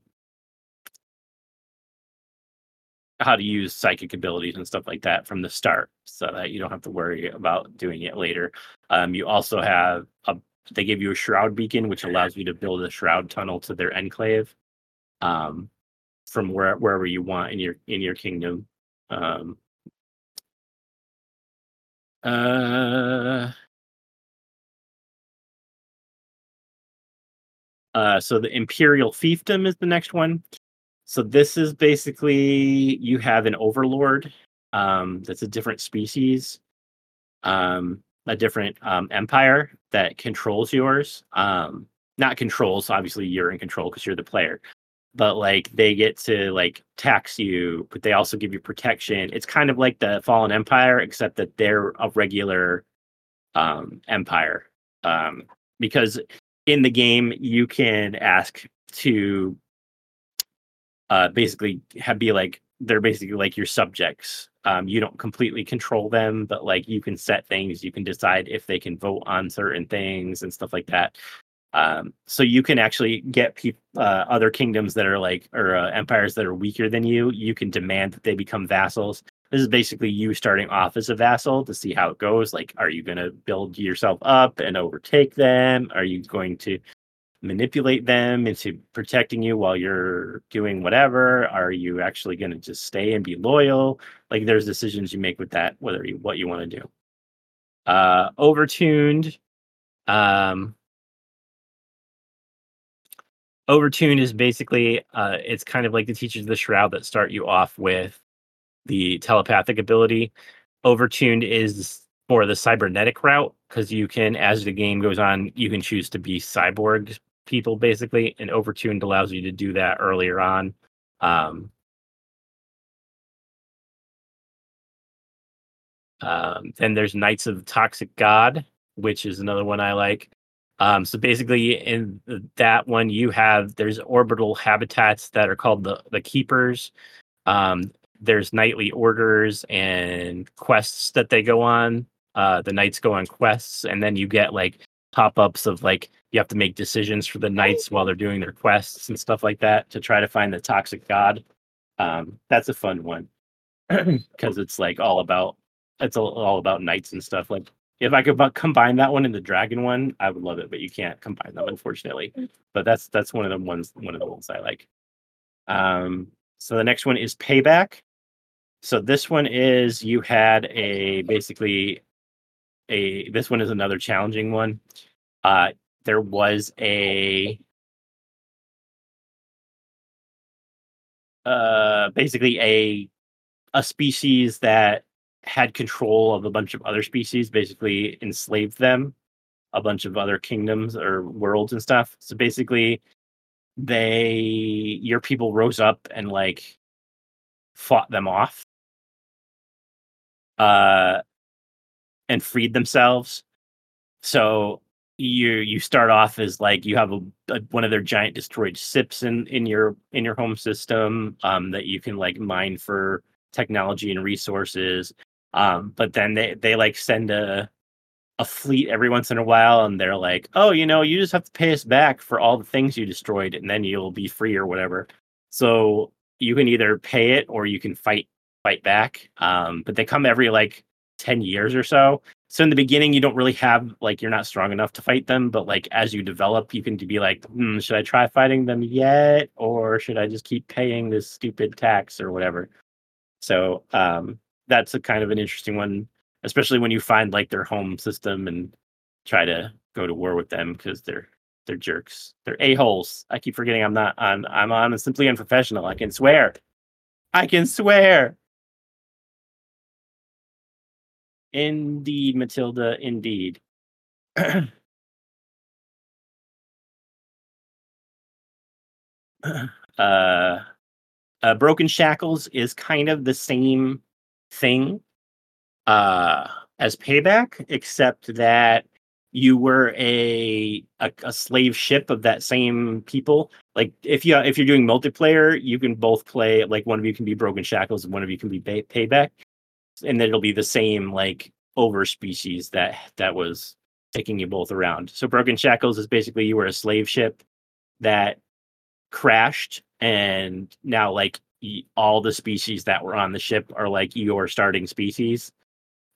how to use psychic abilities and stuff like that from the start so that you don't have to worry about doing it later. Um you also have a they give you a shroud beacon which allows you to build a shroud tunnel to their enclave um from where, wherever you want in your in your kingdom. Um uh Uh, so the Imperial Fiefdom is the next one. So this is basically you have an overlord um, that's a different species, um, a different um, empire that controls yours. Um, not controls, obviously you're in control because you're the player, but like they get to like tax you, but they also give you protection. It's kind of like the Fallen Empire, except that they're a regular um, empire. Um, because in the game you can ask to uh, basically have be like they're basically like your subjects. Um, you don't completely control them, but like you can set things. You can decide if they can vote on certain things and stuff like that. Um, so you can actually get people, uh, other kingdoms that are like or uh, empires that are weaker than you. You can demand that they become vassals. This is basically you starting off as a vassal to see how it goes. Like, are you going to build yourself up and overtake them? Are you going to manipulate them into protecting you while you're doing whatever? Are you actually going to just stay and be loyal? Like, there's decisions you make with that, whether you what you want to do. Uh, overtuned. Um, overtuned is basically uh, it's kind of like the teachers of the shroud that start you off with the telepathic ability. Overtuned is for the cybernetic route because you can, as the game goes on, you can choose to be cyborg people basically, and overtuned allows you to do that earlier on. Um, um, then there's Knights of Toxic God, which is another one I like. Um, so basically, in that one, you have there's orbital habitats that are called the the keepers. Um, there's knightly orders and quests that they go on. Uh, the knights go on quests, and then you get like pop ups of like you have to make decisions for the knights while they're doing their quests and stuff like that to try to find the toxic god. Um, that's a fun one because it's like all about it's all about knights and stuff. Like if I could combine that one and the dragon one, I would love it, but you can't combine them unfortunately. But that's that's one of the ones one of the ones I like. Um, so the next one is payback. So this one is you had a basically a this one is another challenging one. Uh there was a uh basically a a species that had control of a bunch of other species, basically enslaved them, a bunch of other kingdoms or worlds and stuff. So basically they your people rose up and like fought them off uh, and freed themselves. So you you start off as like you have a, a, one of their giant destroyed ships in in your in your home system um, that you can like mine for technology and resources. Um, but then they they like send a a fleet every once in a while and they're like, "Oh, you know, you just have to pay us back for all the things you destroyed and then you'll be free or whatever." So you can either pay it or you can fight fight back. Um, but they come every like 10 years or so. So in the beginning, you don't really have like you're not strong enough to fight them, but like as you develop, you can be like, hmm, should I try fighting them yet, or should I just keep paying this stupid tax or whatever? So um, that's a kind of an interesting one, especially when you find like their home system and try to go to war with them because they're they're jerks. They're a holes. I keep forgetting I'm not. I'm I'm I'm simply unprofessional. I can swear. I can swear. Indeed, Matilda. Indeed. uh, uh, Broken Shackles is kind of the same thing uh, as Payback, except that you were a, a, a slave ship of that same people. Like if you if you're doing multiplayer, you can both play. Like one of you can be Broken Shackles and one of you can be pay, Payback, and then it'll be the same like over species that that was taking you both around. So Broken Shackles is basically you were a slave ship that crashed and now like all the species that were on the ship are like your starting species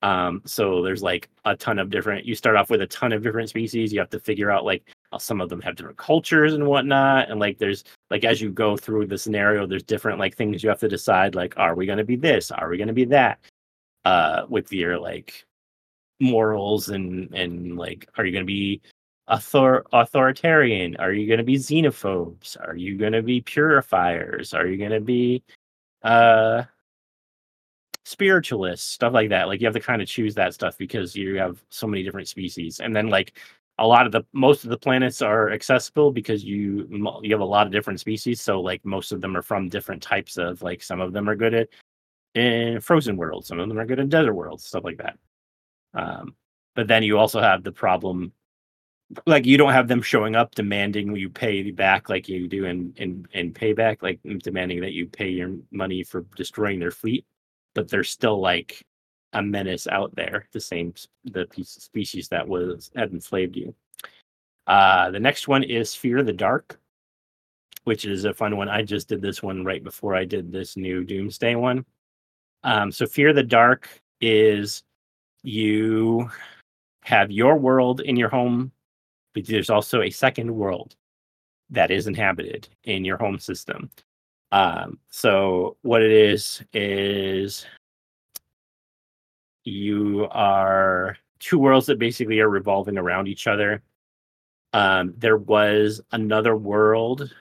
um so there's like a ton of different you start off with a ton of different species you have to figure out like some of them have different cultures and whatnot and like there's like as you go through the scenario there's different like things you have to decide like are we going to be this are we going to be that uh with your like morals and and like are you going to be author- authoritarian? Are you going to be xenophobes? Are you going to be purifiers? Are you going to be uh spiritualists? Stuff like that. Like you have to kind of choose that stuff because you have so many different species. And then like a lot of the most of the planets are accessible because you you have a lot of different species. So like most of them are from different types of like some of them are good at in frozen worlds, some of them are good in desert worlds, stuff like that. Um, but then you also have the problem like you don't have them showing up demanding you pay back like you do in in in payback like demanding that you pay your money for destroying their fleet but they're still like a menace out there the same the piece species that was had enslaved you. Uh the next one is fear the dark which is a fun one. I just did this one right before i did this new doomsday one. Um so fear the dark is you have your world in your home but there's also a second world that is inhabited in your home system. Um, so what it is is you are two worlds that basically are revolving around each other. Um, there was another world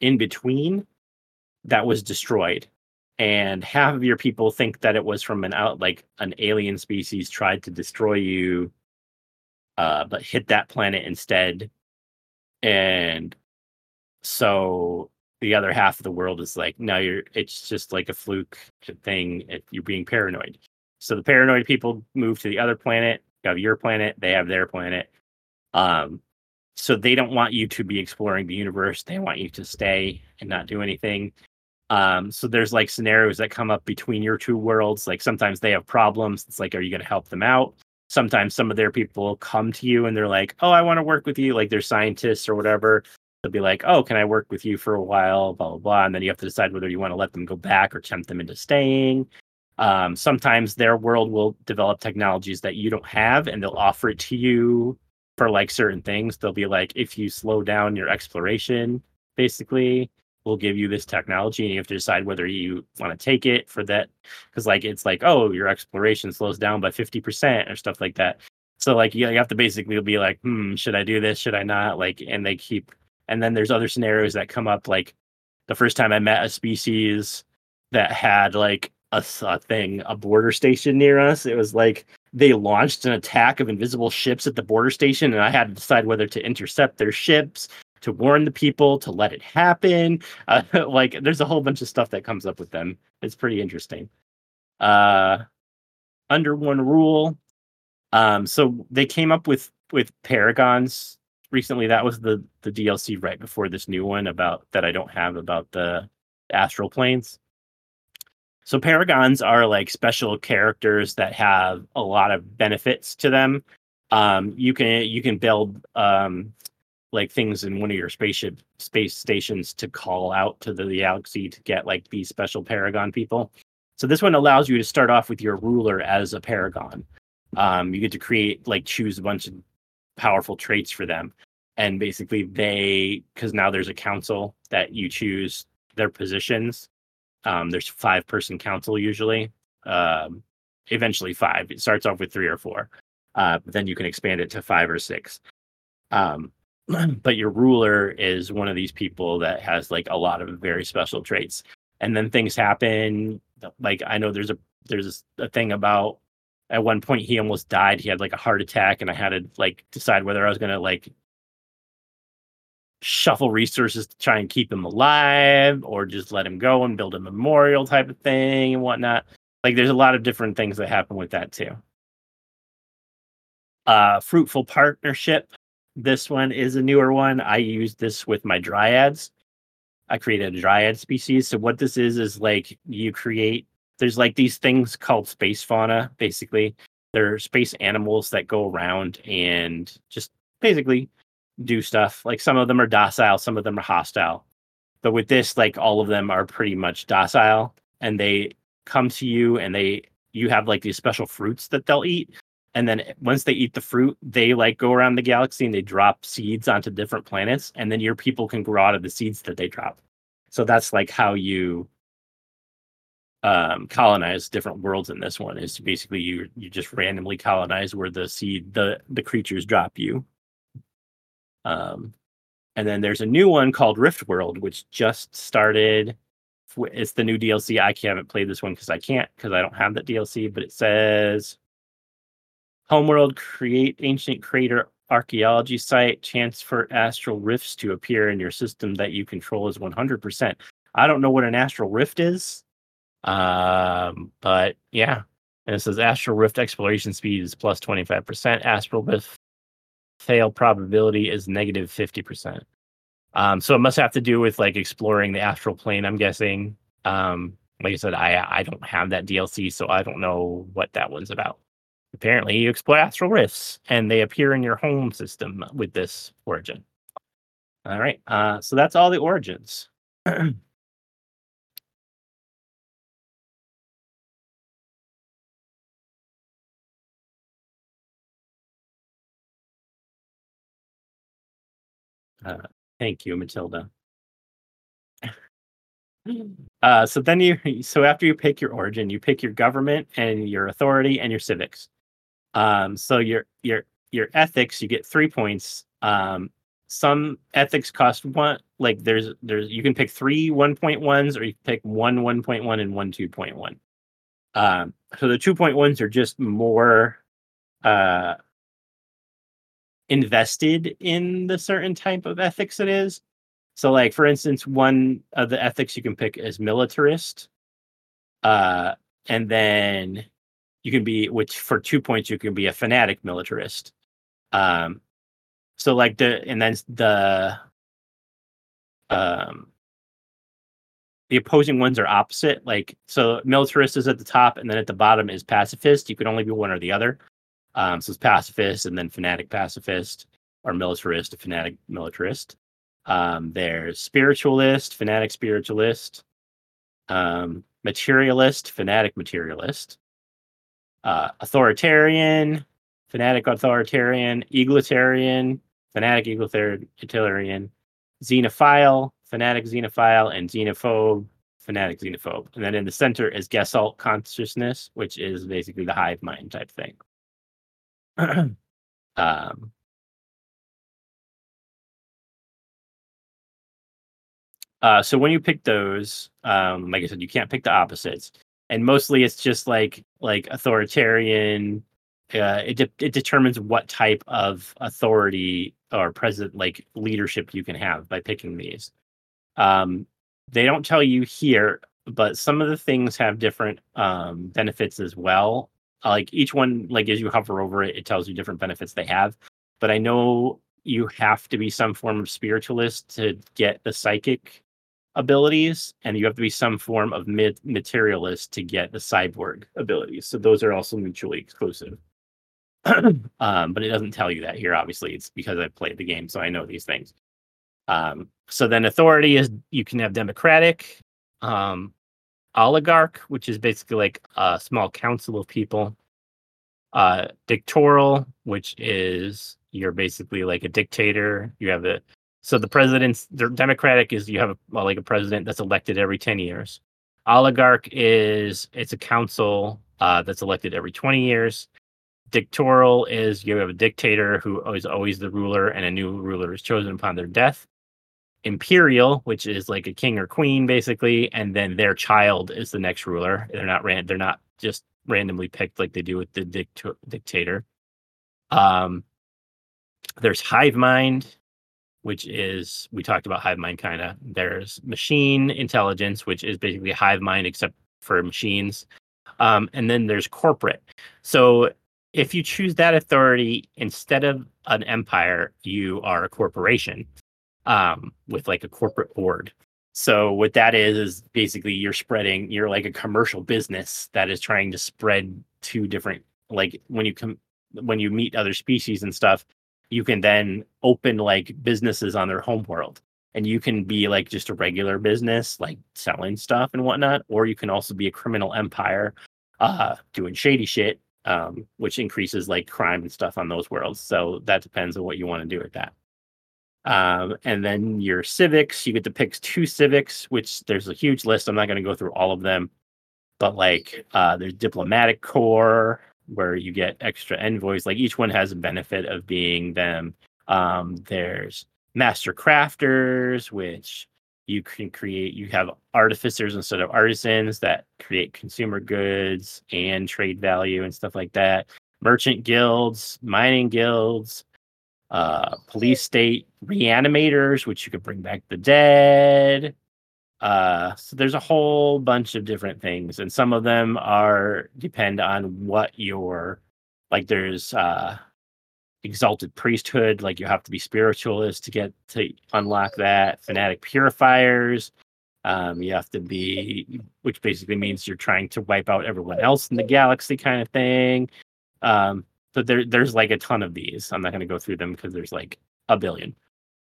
in between that was destroyed and half of your people think that it was from an out like an alien species tried to destroy you uh, but hit that planet instead. And so the other half of the world is like, no, you're it's just like a fluke thing. You're being paranoid. So the paranoid people move to the other planet. You have your planet, they have their planet. Um, so they don't want you to be exploring the universe. They want you to stay and not do anything. Um, so there's like scenarios that come up between your two worlds. Like sometimes they have problems. It's like, are you going to help them out? sometimes some of their people come to you and they're like, "Oh, I want to work with you." Like they're scientists or whatever. They'll be like, "Oh, can I work with you for a while?" Blah blah blah, and then you have to decide whether you want to let them go back or tempt them into staying. Um, sometimes their world will develop technologies that you don't have, and they'll offer it to you for like certain things. They'll be like, if you slow down your exploration, basically, we'll give you this technology and you have to decide whether you want to take it for that because like it's like oh your exploration slows down by 50% or stuff like that so like you, you have to basically be like hmm should i do this should i not like and they keep and then there's other scenarios that come up like the first time i met a species that had like a, a thing a border station near us it was like they launched an attack of invisible ships at the border station and i had to decide whether to intercept their ships to warn the people to let it happen. Uh, like there's a whole bunch of stuff that comes up with them. It's pretty interesting. Uh, under one rule. Um, so they came up with with paragons recently. That was the the DLC right before this new one about that I don't have about the astral planes. So paragons are like special characters that have a lot of benefits to them. Um, you can you can build um, like things in one of your spaceship space stations to call out to the galaxy to get like these special paragon people. So this one allows you to start off with your ruler as a paragon. Um, you get to create like choose a bunch of powerful traits for them, and basically they because now there's a council that you choose their positions. Um, there's five person council usually. Um, eventually five. It starts off with three or four, uh, then you can expand it to five or six Um, but your ruler is one of these people that has like a lot of very special traits. And then things happen. Like I know there's a there's a thing about at one point he almost died. He had like a heart attack, and I had to like decide whether I was gonna like shuffle resources to try and keep him alive or just let him go and build a memorial type of thing and whatnot. Like there's a lot of different things that happen with that too. Uh fruitful partnership. This one is a newer one. I used this with my dryads. I created a dryad species. So what this is is like you create there's like these things called space fauna, basically. They're space animals that go around and just basically do stuff. Like some of them are docile, some of them are hostile. But with this, like all of them are pretty much docile and they come to you and they you have like these special fruits that they'll eat. And then once they eat the fruit, they like go around the galaxy and they drop seeds onto different planets. And then your people can grow out of the seeds that they drop. So that's like how you um, colonize different worlds in this one is basically you you just randomly colonize where the seed the the creatures drop you. Um, and then there's a new one called rift world which just started. It's the new dlc i haven't played this one because i can't because i don't have that dlc but it says homeworld create ancient crater archaeology site chance for astral rifts to appear in your system that you control is 100% i don't know what an astral rift is um, but yeah, and it says Astral Rift exploration speed is plus 25%. Astral Rift fail probability is negative 50%. Um, so it must have to do with like exploring the astral plane, I'm guessing. Um, like I said, I I don't have that DLC, so I don't know what that one's about. Apparently, you explore astral rifts, and they appear in your home system with this origin. All right, uh, so that's all the origins. Uh, thank you, Matilda. Uh, so then you, so after you pick your origin, you pick your government and your authority and your civics. Um, so your your your ethics, you get three points. Um, some ethics cost one. Like there's there's you can pick three one point ones, or you can pick one one point one and one two point one. Um, so the two point ones are just more uh invested in the certain type of ethics it is. So, like for instance, one of the ethics you can pick is militarist, uh, and then you can be, which for two points you can be a fanatic militarist. Um, so like the and then the um the opposing ones are opposite. Like so, militarist is at the top, and then at the bottom is pacifist. You can only be one or the other. Um, so it's pacifist and then fanatic pacifist, or militarist, fanatic militarist. Um, there's spiritualist, fanatic spiritualist, um, materialist, fanatic materialist, uh, authoritarian, fanatic authoritarian, egalitarian, fanatic egalitarian, xenophile, fanatic xenophile, and xenophobe, fanatic xenophobe. And then in the center is Gestalt consciousness, which is basically the hive mind type thing. um, uh, so when you pick those, um, like I said, you can't pick the opposites, and mostly it's just like like authoritarian. Uh, it de- it determines what type of authority or present like leadership you can have by picking these. Um, they don't tell you here, but some of the things have different um, benefits as well like each one like as you hover over it it tells you different benefits they have. But i know you have to be some form of spiritualist to get the psychic abilities and you have to be some form of mid materialist to get the cyborg abilities. So those are also mutually exclusive. Um, but it doesn't tell you that here obviously. It's because i played the game so i know these things. Um, so then authority is you can have democratic um, oligarch, which is basically like a small council of people. Uh, dictatorial, which is you're basically like a dictator. You have a so the president's the democratic is you have a, well, like a president that's elected every 10 years. Oligarch is it's a council uh, that's elected every 20 years. Dictatorial is you have a dictator who is always the ruler, and a new ruler is chosen upon their death. Imperial, which is like a king or queen, basically, and then their child is the next ruler. They're not ran. They're not just randomly picked like they do with the dict- dictator. Um, there's hive mind, which is we talked about hive mind kind of. There's machine intelligence, which is basically hive mind except for machines. Um, and then there's corporate. So if you choose that authority instead of an empire, you are a corporation um, with like a corporate board. So what that is is basically you're spreading. You're like a commercial business that is trying to spread to different. Like when you come when you meet other species and stuff, you can then open like businesses on their home world and you can be like just a regular business like selling stuff and whatnot or you can also be a criminal empire uh doing shady shit um which increases like crime and stuff on those worlds so that depends on what you want to do with that um and then your civics you get to pick two civics which there's a huge list i'm not going to go through all of them but like uh there's diplomatic corps where you get extra envoys. Like each one has a benefit of being them. Um, there's master crafters, which you can create. You have artificers instead of artisans that create consumer goods and trade value and stuff like that. Merchant guilds, mining guilds, uh, police state reanimators, which you could bring back the dead. Uh, so there's a whole bunch of different things, and some of them are depend on what your like. There's uh, exalted priesthood, like you have to be spiritualist to get to unlock that. Fanatic purifiers, um, you have to be, which basically means you're trying to wipe out everyone else in the galaxy, kind of thing. Um, but there, there's like a ton of these. I'm not going to go through them because there's like a billion.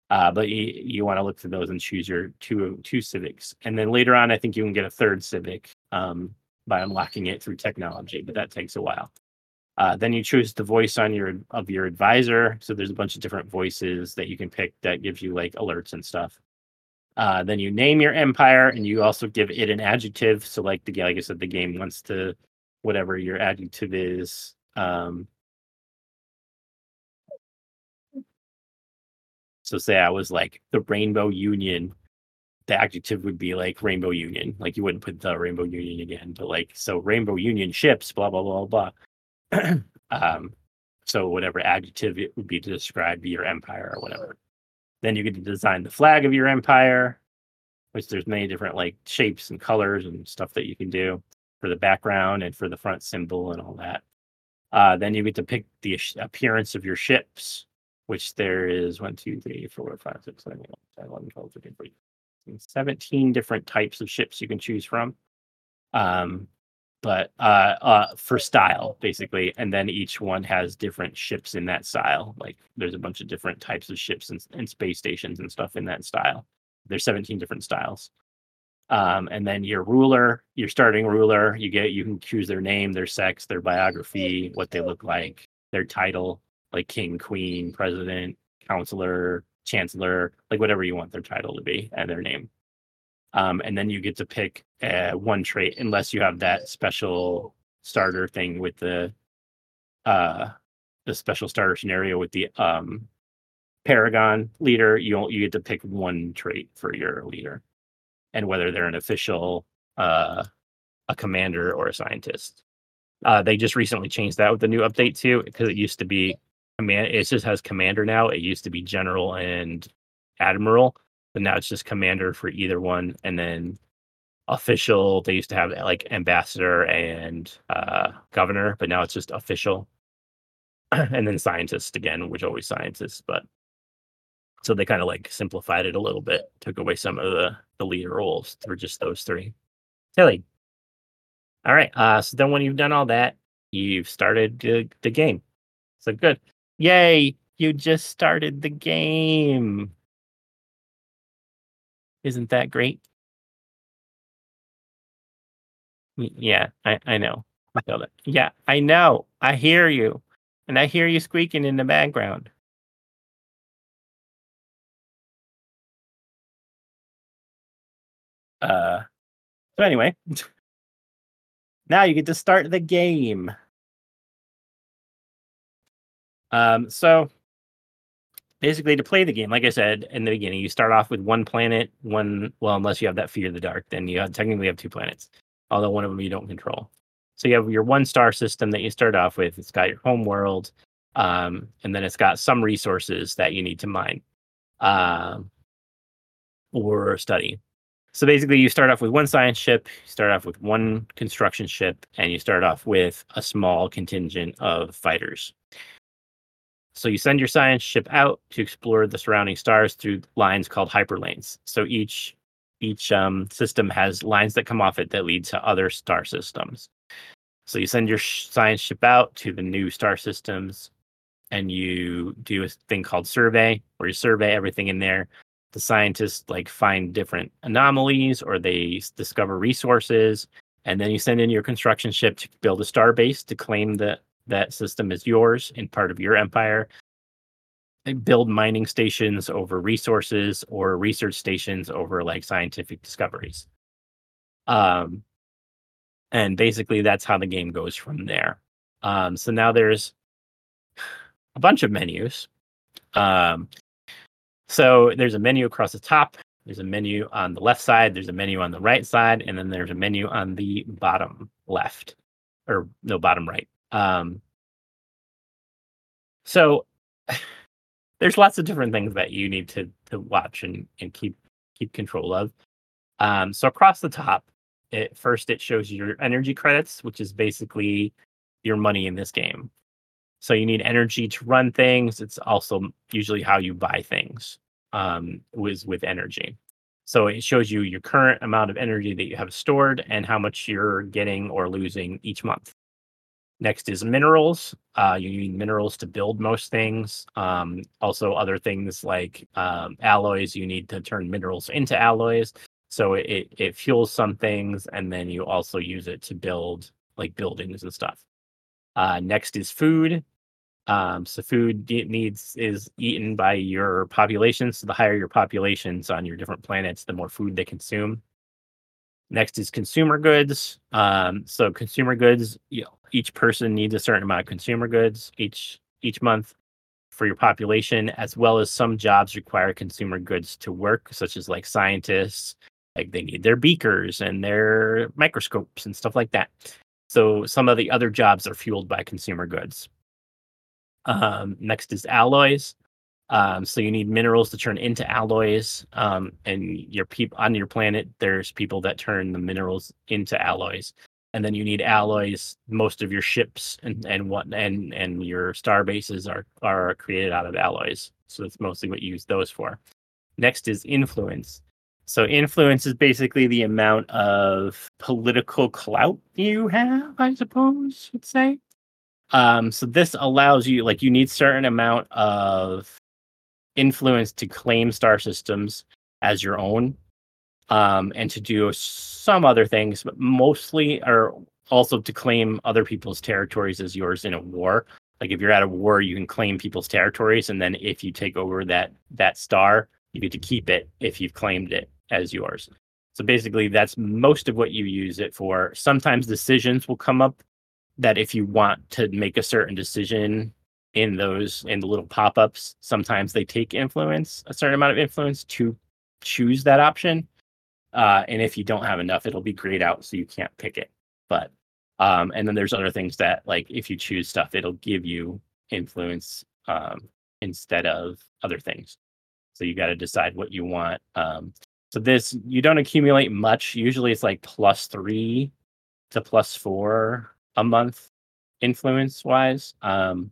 Uh, but you, you want to look for those and choose your two two civics, and then later on, I think you can get a third civic um, by unlocking it through technology, but that takes a while. Uh, then you choose the voice on your of your advisor. So there's a bunch of different voices that you can pick that gives you like alerts and stuff. Uh, then you name your empire, and you also give it an adjective. So like the like I said, the game wants to whatever your adjective is. Um, So say I was like the Rainbow Union, the adjective would be like Rainbow Union. Like you wouldn't put the Rainbow Union again, but like so Rainbow Union ships, blah blah blah blah. um, so whatever adjective it would be to describe your empire or whatever. Then you get to design the flag of your empire, which there's many different like shapes and colors and stuff that you can do for the background and for the front symbol and all that. Uh, then you get to pick the appearance of your ships which there is one, two, three, four, five, six, seven, eight, 10, 11, 12, 13, 14, 17 different types of ships you can choose from. Um, but uh, uh, for style, basically. And then each one has different ships in that style. Like there's a bunch of different types of ships and, and space stations and stuff in that style. There's 17 different styles. Um, and then your ruler, your starting ruler, you get you can choose their name, their sex, their biography, what they look like, their title, like king, queen, president, counselor, chancellor, like whatever you want their title to be and their name. Um, and then you get to pick uh, one trait unless you have that special starter thing with the uh, the special starter scenario with the um, Paragon leader. You you get to pick one trait for your leader, and whether they're an official, uh, a commander, or a scientist. Uh, they just recently changed that with the new update too, because it used to be command. It just has commander now. It used to be general and admiral, but now it's just commander for either one. And then official. They used to have like ambassador and uh, governor, but now it's just official. and then scientist again, which always scientists, but so they kind of like simplified it a little bit, took away some of the the leader roles for just those three. Tilly. All right. Uh, so then when you've done all that, you've started the, the game. So good. Yay, you just started the game. Isn't that great? Yeah, I, I know. I feel that. Yeah, I know. I hear you. And I hear you squeaking in the background. Uh so anyway, now you get to start the game. Um, so basically, to play the game, like I said in the beginning, you start off with one planet, one well, unless you have that Fear of the Dark, then you have, technically have two planets, although one of them you don't control. So you have your one star system that you start off with. It's got your home world, um, and then it's got some resources that you need to mine uh, or study. So basically, you start off with one science ship, you start off with one construction ship, and you start off with a small contingent of fighters. So you send your science ship out to explore the surrounding stars through lines called hyperlanes. So each each um, system has lines that come off it that lead to other star systems. So you send your science ship out to the new star systems, and you do a thing called survey, where you survey everything in there the scientists like find different anomalies or they discover resources and then you send in your construction ship to build a star base to claim that that system is yours and part of your empire build mining stations over resources or research stations over like scientific discoveries um and basically that's how the game goes from there um so now there's a bunch of menus um so there's a menu across the top. There's a menu on the left side. There's a menu on the right side, and then there's a menu on the bottom left, or no, bottom right. Um, so there's lots of different things that you need to to watch and, and keep keep control of. Um, so across the top, it first it shows your energy credits, which is basically your money in this game. So you need energy to run things. It's also usually how you buy things um, with energy. So it shows you your current amount of energy that you have stored and how much you're getting or losing each month. Next is minerals. Uh, you need minerals to build most things. Um, also, other things like um, alloys, you need to turn minerals into alloys. So it, it fuels some things, and then you also use it to build like buildings and stuff. Uh, next is food. Um, so food needs is eaten by your population. So the higher your populations on your different planets, the more food they consume. Next is consumer goods. Um, so consumer goods, you know, each person needs a certain amount of consumer goods each each month for your population, as well as some jobs require consumer goods to work, such as like scientists, like they need their beakers and their microscopes and stuff like that. So some of the other jobs are fueled by consumer goods. Um, next is alloys. Um, so you need minerals to turn into alloys. Um, and your people on your planet, there's people that turn the minerals into alloys. And then you need alloys. Most of your ships and and what and and your star bases are are created out of alloys. So that's mostly what you use those for. Next is influence. So influence is basically the amount of political clout you have, I suppose, would say. Um, so this allows you, like, you need certain amount of influence to claim star systems as your own, um, and to do some other things, but mostly are also to claim other people's territories as yours in a war. Like if you're at a war, you can claim people's territories, and then if you take over that that star, you get to keep it if you've claimed it as yours. So basically, that's most of what you use it for. Sometimes decisions will come up that if you want to make a certain decision in those in the little pop-ups sometimes they take influence a certain amount of influence to choose that option uh, and if you don't have enough it'll be grayed out so you can't pick it but um, and then there's other things that like if you choose stuff it'll give you influence um, instead of other things so you got to decide what you want um, so this you don't accumulate much usually it's like plus three to plus four a month influence wise. Um,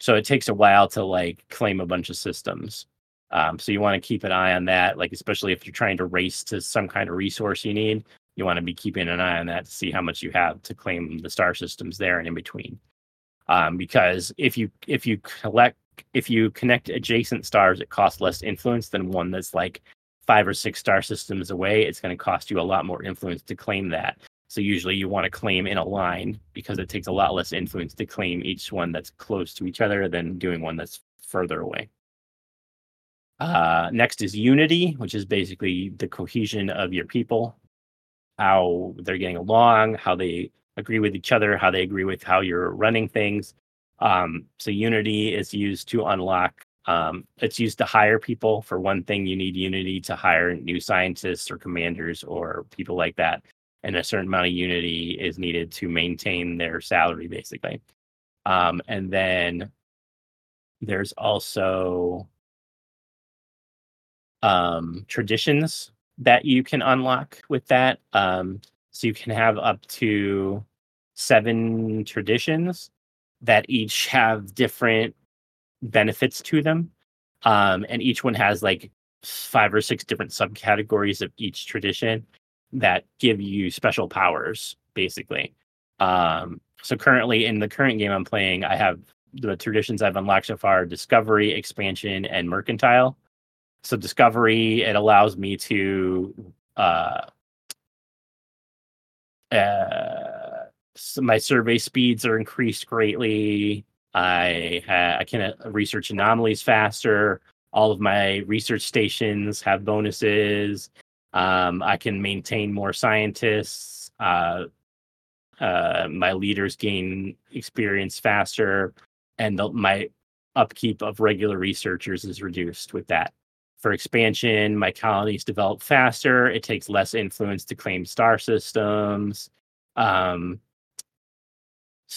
so it takes a while to like claim a bunch of systems. Um, so you want to keep an eye on that, like especially if you're trying to race to some kind of resource you need, you want to be keeping an eye on that to see how much you have to claim the star systems there and in between. Um, because if you if you collect if you connect adjacent stars, it costs less influence than one that's like five or six star systems away. It's going to cost you a lot more influence to claim that. So usually you want to claim in a line because it takes a lot less influence to claim each one that's close to each other than doing one that's further away. Uh, next is unity, which is basically the cohesion of your people, how they're getting along, how they agree with each other, how they agree with how you're running things. Um, so Unity is used to unlock. Um, it's used to hire people. For one thing, you need Unity to hire new scientists or commanders or people like that, and a certain amount of Unity is needed to maintain their salary, basically. Um, and then there's also um, traditions that you can unlock with that. Um, so you can have up to seven traditions that each have different benefits to them. Um, and each one has like five or six different subcategories of each tradition that give you special powers, basically. Um, so currently in the current game I'm playing, I have the traditions I've unlocked so far discovery, expansion, and mercantile. So discovery, it allows me to uh, uh, so my survey speeds are increased greatly. I ha- I can uh, research anomalies faster. All of my research stations have bonuses. Um, I can maintain more scientists. Uh, uh, my leaders gain experience faster, and the, my upkeep of regular researchers is reduced with that. For expansion, my colonies develop faster. It takes less influence to claim star systems. Um,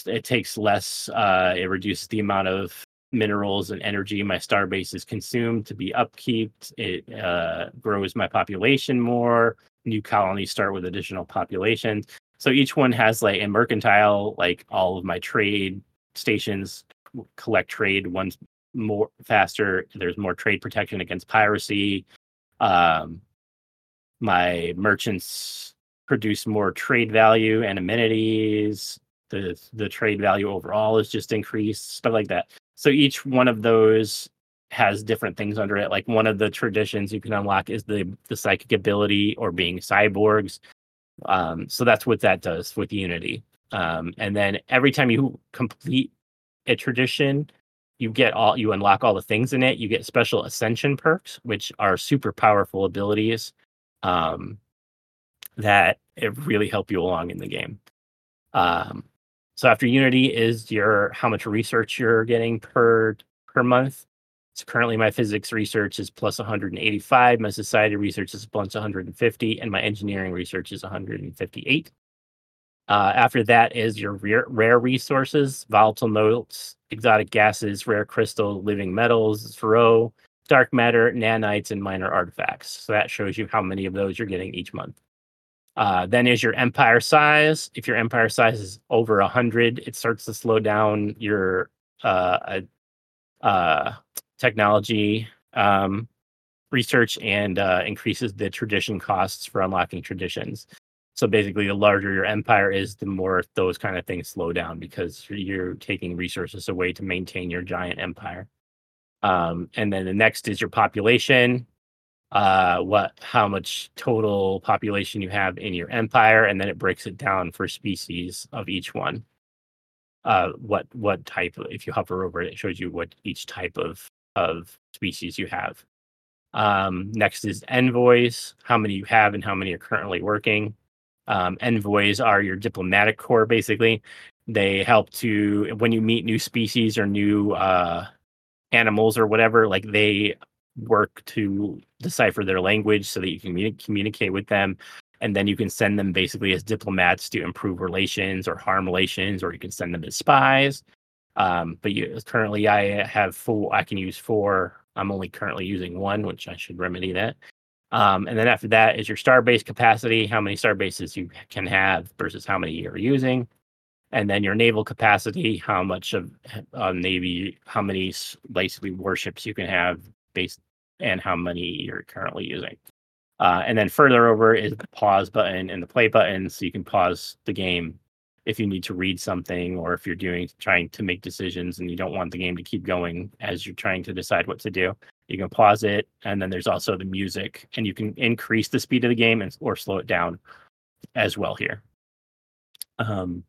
it takes less. Uh, it reduces the amount of minerals and energy my star base is consumed to be upkeep. It uh, grows my population more. New colonies start with additional populations. So each one has like a mercantile, like all of my trade stations collect trade. One's more faster. There's more trade protection against piracy. Um, my merchants produce more trade value and amenities. The the trade value overall is just increased, stuff like that. So each one of those has different things under it. Like one of the traditions you can unlock is the the psychic ability or being cyborgs. Um, so that's what that does with Unity. Um, and then every time you complete a tradition, you get all you unlock all the things in it. You get special ascension perks, which are super powerful abilities um, that really help you along in the game. Um, so after Unity is your how much research you're getting per per month. So currently my physics research is plus 185, my society research is plus 150, and my engineering research is 158. Uh, after that is your rare, rare resources, volatile motes, exotic gases, rare crystal, living metals, Faro, dark matter, nanites, and minor artifacts. So that shows you how many of those you're getting each month. Uh, then is your empire size. If your empire size is over 100, it starts to slow down your uh, uh, technology um, research and uh, increases the tradition costs for unlocking traditions. So basically, the larger your empire is, the more those kind of things slow down because you're taking resources away to maintain your giant empire. Um, and then the next is your population. Uh, what, how much total population you have in your empire, and then it breaks it down for species of each one. Uh, what what type? If you hover over it, it shows you what each type of of species you have. Um, next is envoys, how many you have and how many are currently working. Um, envoys are your diplomatic corps, basically. They help to, when you meet new species or new uh, animals or whatever, like they work to decipher their language so that you can communicate with them. And then you can send them basically as diplomats to improve relations or harm relations, or you can send them as spies. Um, but you, currently, I have four. I can use four. I'm only currently using one, which I should remedy that. Um, and then after that is your starbase capacity, how many starbases you can have versus how many you're using. And then your naval capacity, how much of uh, navy, how many basically warships you can have based, and how many you're currently using. Uh, and then further over is the pause button and the play button, so you can pause the game if you need to read something or if you're doing trying to make decisions and you don't want the game to keep going as you're trying to decide what to do you can pause it and then there's also the music and you can increase the speed of the game and, or slow it down as well here. Um,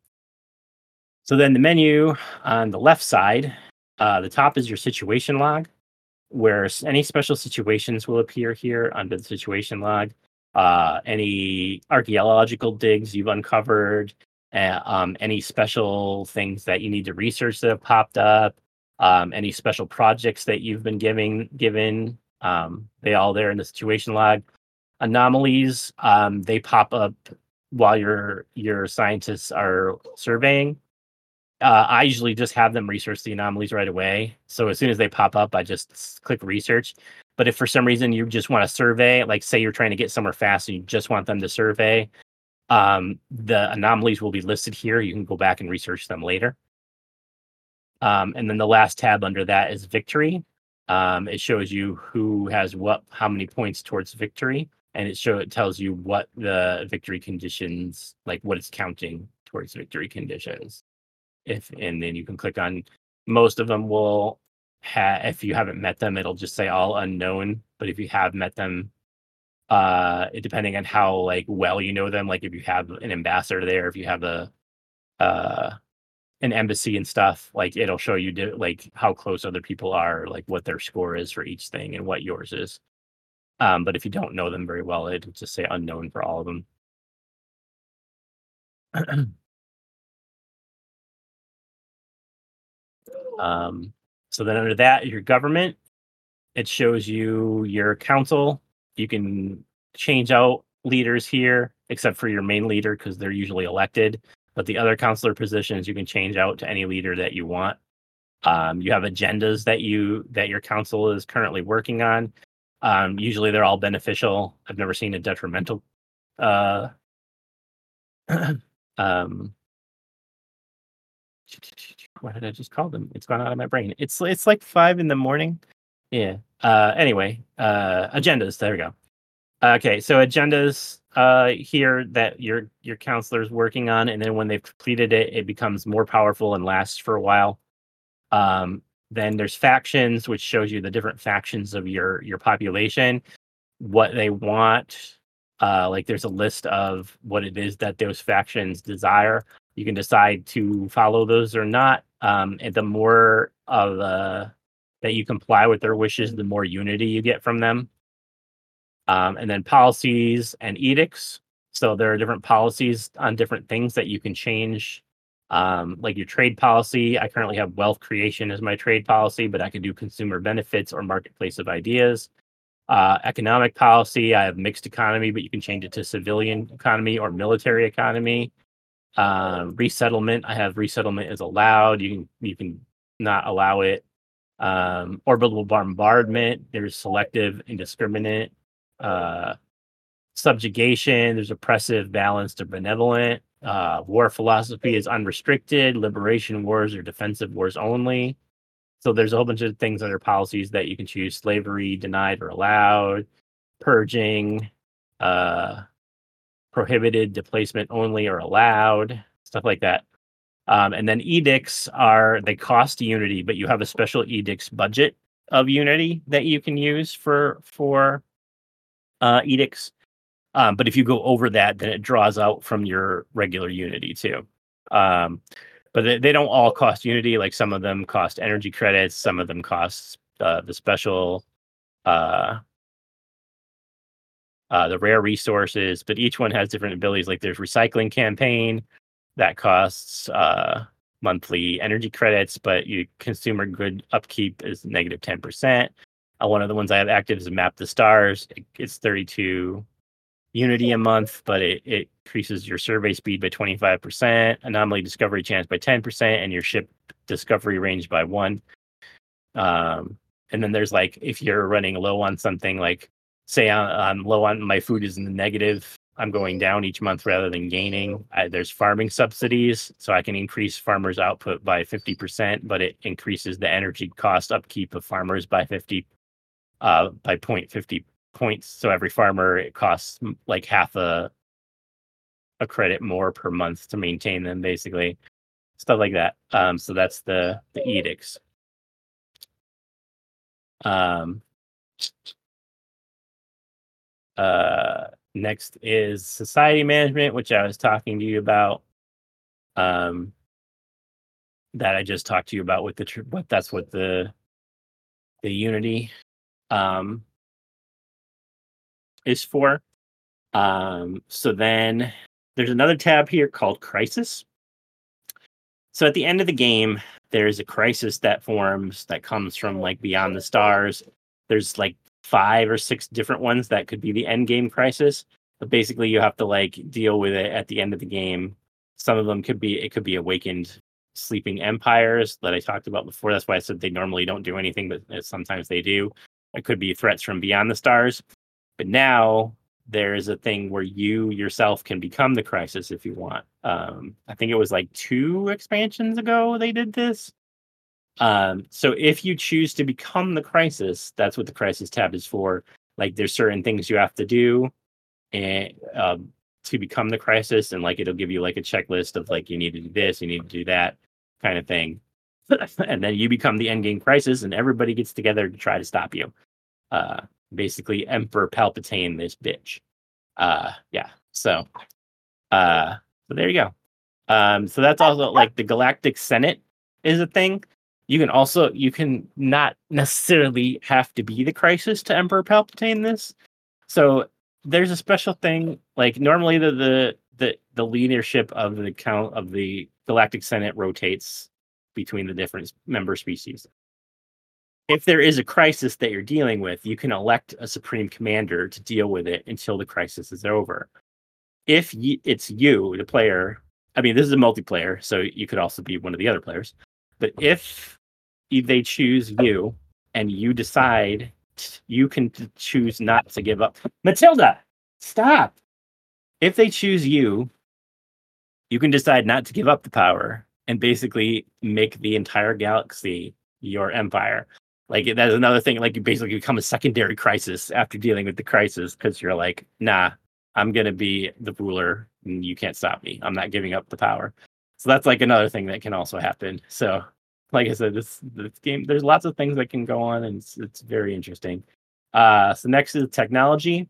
so then the menu on the left side uh, the top is your situation log where any special situations will appear here under the situation log. Uh, any archaeological digs you've uncovered uh, um, any special things that you need to research that have popped up, um, any special projects that you've been giving given. Um, they all there in the situation log. Anomalies, um, they pop up while your your scientists are surveying. Uh, I usually just have them research the anomalies right away. So as soon as they pop up, I just click research. But if for some reason you just want to survey, like say you're trying to get somewhere fast and you just want them to survey, um, the anomalies will be listed here. You can go back and research them later. Um, and then the last tab under that is victory. Um, it shows you who has what, how many points towards victory, and it show it tells you what the victory conditions, like what it's counting towards victory conditions. If and then you can click on most of them will have if you haven't met them, it'll just say all unknown. But if you have met them, uh depending on how like well you know them like if you have an ambassador there if you have a uh an embassy and stuff like it'll show you like how close other people are like what their score is for each thing and what yours is. Um but if you don't know them very well it'll just say unknown for all of them. Um so then under that your government it shows you your council. You can change out leaders here, except for your main leader because they're usually elected. But the other counselor positions you can change out to any leader that you want. Um, you have agendas that you that your council is currently working on. Um, usually they're all beneficial. I've never seen a detrimental. Uh, um, what did I just call them? It's gone out of my brain. It's it's like five in the morning. Yeah. Uh, anyway, uh, agendas. There we go. Okay, so agendas uh, here that your your counselor is working on, and then when they've completed it, it becomes more powerful and lasts for a while. Um, then there's factions, which shows you the different factions of your your population, what they want. Uh, like there's a list of what it is that those factions desire. You can decide to follow those or not. Um, and the more of uh, that you comply with their wishes, the more unity you get from them. Um, and then policies and edicts. So there are different policies on different things that you can change. Um, like your trade policy, I currently have wealth creation as my trade policy, but I can do consumer benefits or marketplace of ideas. Uh, economic policy, I have mixed economy, but you can change it to civilian economy or military economy. Um, resettlement, I have resettlement is allowed. You can you can not allow it um, orbital bombardment. There's selective, indiscriminate uh, subjugation. There's oppressive, balanced, or benevolent. Uh, war philosophy is unrestricted. Liberation wars or defensive wars only. So there's a whole bunch of things under policies that you can choose: slavery, denied or allowed, purging, uh, prohibited, displacement only or allowed, stuff like that. Um, and then edicts are they cost Unity, but you have a special edicts budget of Unity that you can use for for uh, edicts. Um, but if you go over that, then it draws out from your regular Unity too. Um, but they, they, don't all cost Unity. Like some of them cost energy credits, some of them cost uh, the special, uh, uh, the rare resources. But each one has different abilities. Like there's recycling campaign, that costs uh, monthly energy credits, but your consumer good upkeep is negative 10%. Uh, one of the ones I have active is Map the Stars. It, it's 32 Unity a month, but it, it increases your survey speed by 25%, anomaly discovery chance by 10%, and your ship discovery range by one. Um, and then there's like if you're running low on something, like say I'm low on my food is in the negative, I'm going down each month rather than gaining. I, there's farming subsidies, so I can increase farmers' output by 50%, but it increases the energy cost upkeep of farmers by 50 uh, by 0.50 points. So every farmer it costs like half a a credit more per month to maintain them, basically stuff like that. Um, so that's the the edicts. Um, uh, Next is society management, which I was talking to you about. Um, that I just talked to you about with the what that's what the the unity um is for. Um, so then there's another tab here called Crisis. So at the end of the game, there's a crisis that forms that comes from like beyond the stars. There's like five or six different ones that could be the end game crisis. But basically, you have to like deal with it at the end of the game. Some of them could be it could be awakened sleeping empires that I talked about before. That's why I said they normally don't do anything, but uh, sometimes they do. It could be threats from beyond the stars. But now there's a thing where you yourself can become the crisis if you want. Um, I think it was like two expansions ago they did this. Um, so if you choose to become the crisis, that's what the crisis tab is for. Like there's certain things you have to do and um, to become the crisis, and like it'll give you like a checklist of like you need to do this, you need to do that kind of thing. and then you become the endgame crisis, and everybody gets together to try to stop you. Uh, basically, Emperor Palpatine, this bitch. Uh, yeah. So, uh, so there you go. Um, so that's also like the Galactic Senate is a thing you can also you can not necessarily have to be the crisis to Emperor Palpatine this. So there's a special thing like normally the the the, the leadership of the count of the Galactic Senate rotates between the different member species. If there is a crisis that you're dealing with, you can elect a supreme commander to deal with it until the crisis is over. If y- it's you, the player, I mean, this is a multiplayer, so you could also be one of the other players. But if they choose you and you decide you can choose not to give up. Matilda, stop. If they choose you, you can decide not to give up the power and basically make the entire galaxy your empire. Like that's another thing. Like you basically become a secondary crisis after dealing with the crisis because you're like, nah, I'm gonna be the ruler and you can't stop me. I'm not giving up the power. So that's like another thing that can also happen. So like I said, this this game there's lots of things that can go on, and it's it's very interesting. Uh, so next is technology.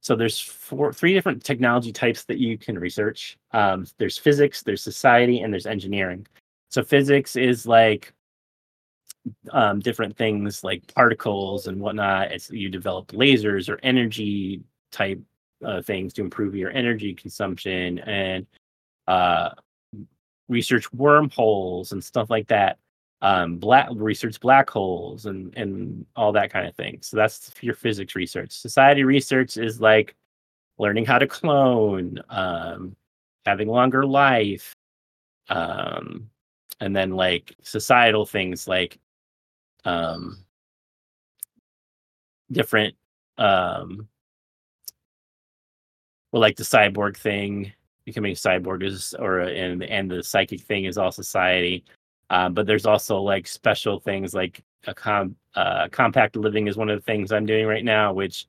So there's four, three different technology types that you can research. Um, there's physics, there's society, and there's engineering. So physics is like um, different things like particles and whatnot. It's you develop lasers or energy type uh, things to improve your energy consumption and uh, research wormholes and stuff like that um, black research black holes and and all that kind of thing. So that's your physics research. Society research is like learning how to clone, um, having longer life, um, and then like societal things like um, different um, well, like the cyborg thing, becoming a cyborg is, or and and the psychic thing is all society. Um, but there's also like special things like a com- uh, compact living is one of the things I'm doing right now, which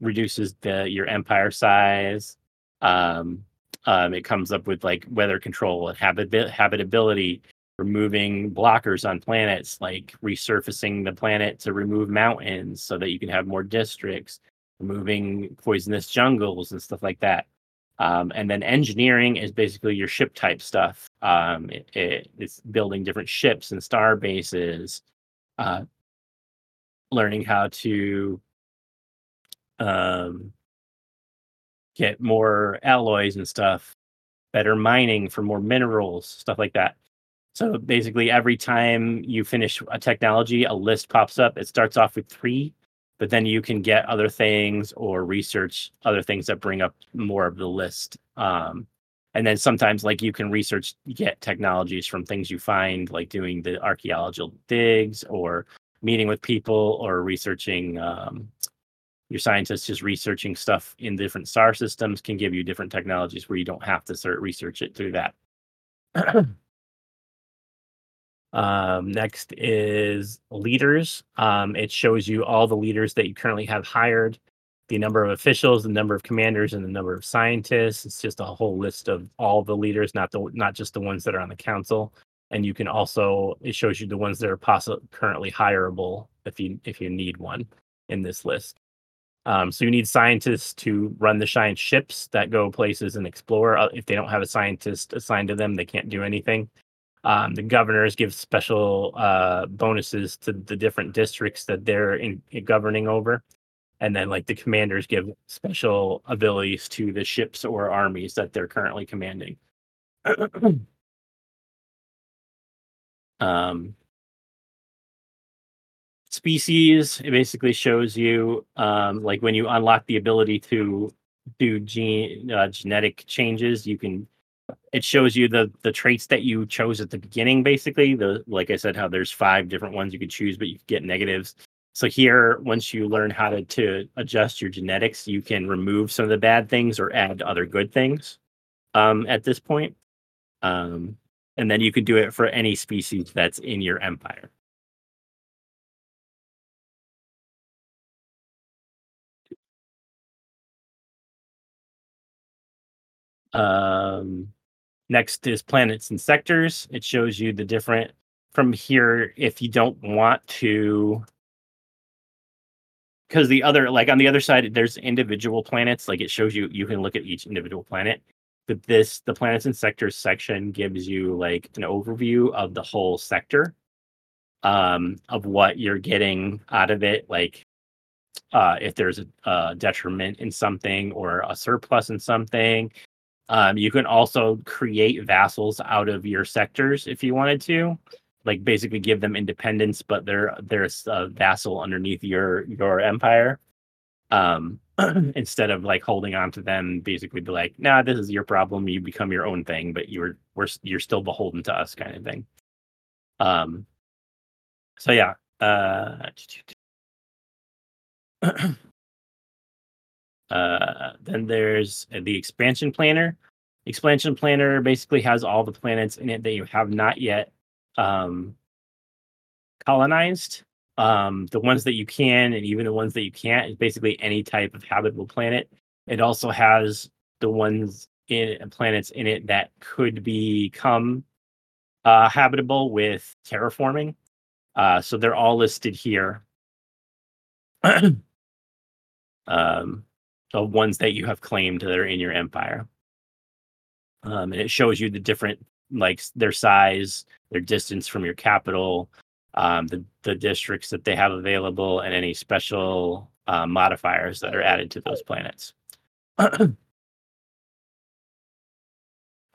reduces the your empire size. Um, um, it comes up with like weather control and habit- habitability, removing blockers on planets, like resurfacing the planet to remove mountains so that you can have more districts, removing poisonous jungles and stuff like that. Um, and then engineering is basically your ship type stuff. Um, it, it, it's building different ships and star bases, uh, learning how to um, get more alloys and stuff, better mining for more minerals, stuff like that. So basically, every time you finish a technology, a list pops up. It starts off with three but then you can get other things or research other things that bring up more of the list. Um, and then sometimes like you can research get technologies from things you find like doing the archaeological digs or meeting with people or researching um, your scientists just researching stuff in different star systems can give you different technologies where you don't have to start research it through that Um, next is leaders. Um, it shows you all the leaders that you currently have hired, the number of officials, the number of commanders, and the number of scientists. It's just a whole list of all the leaders, not the not just the ones that are on the council. And you can also it shows you the ones that are possibly currently hireable if you if you need one in this list. Um, so you need scientists to run the science ships that go places and explore. Uh, if they don't have a scientist assigned to them, they can't do anything. Um, the governors give special uh, bonuses to the different districts that they're in, in governing over. and then like the commanders give special abilities to the ships or armies that they're currently commanding. um, species it basically shows you um, like when you unlock the ability to do gene uh, genetic changes you can it shows you the the traits that you chose at the beginning basically the like i said how there's five different ones you could choose but you get negatives. So here once you learn how to, to adjust your genetics you can remove some of the bad things or add other good things um, at this point. Um, and then you can do it for any species that's in your empire. Um, next is planets and sectors. It shows you the different from here if you don't want to because the other like on the other side there's individual planets like it shows you you can look at each individual planet. But this the planets and sectors section gives you like an overview of the whole sector um of what you're getting out of it like uh if there's a, a detriment in something or a surplus in something um you can also create vassals out of your sectors if you wanted to like basically give them independence, but they're they're a vassal underneath your your empire. Um, instead of like holding on to them, basically be like, nah, this is your problem. You become your own thing, but you're we're you're still beholden to us, kind of thing. Um, so yeah. Uh, uh, then there's the expansion planner. Expansion planner basically has all the planets in it that you have not yet um, colonized. Um, the ones that you can, and even the ones that you can't, is basically any type of habitable planet. It also has the ones in planets in it that could become uh, habitable with terraforming. Uh, so they're all listed here. um, the ones that you have claimed that are in your empire. Um, and it shows you the different like their size, their distance from your capital, um, the the districts that they have available, and any special uh, modifiers that are added to those planets.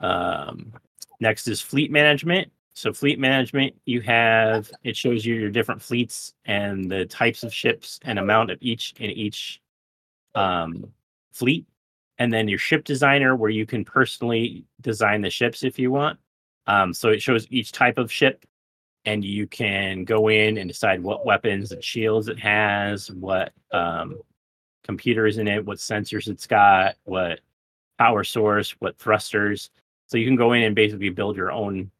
um, next is fleet management. So fleet management, you have it shows you your different fleets and the types of ships and amount of each in each um, fleet, and then your ship designer, where you can personally design the ships if you want. Um, so it shows each type of ship, and you can go in and decide what weapons and shields it has, what um, computers in it, what sensors it's got, what power source, what thrusters. So you can go in and basically build your own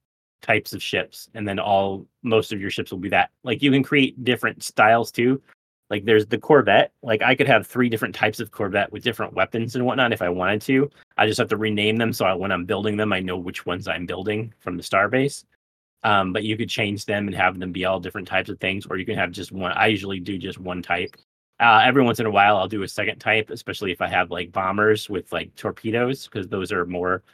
types of ships, and then all most of your ships will be that. Like you can create different styles too. Like there's the Corvette. Like I could have three different types of Corvette with different weapons and whatnot if I wanted to. I just have to rename them so I, when I'm building them, I know which ones I'm building from the starbase. Um, but you could change them and have them be all different types of things, or you can have just one. I usually do just one type. Uh, every once in a while, I'll do a second type, especially if I have like bombers with like torpedoes, because those are more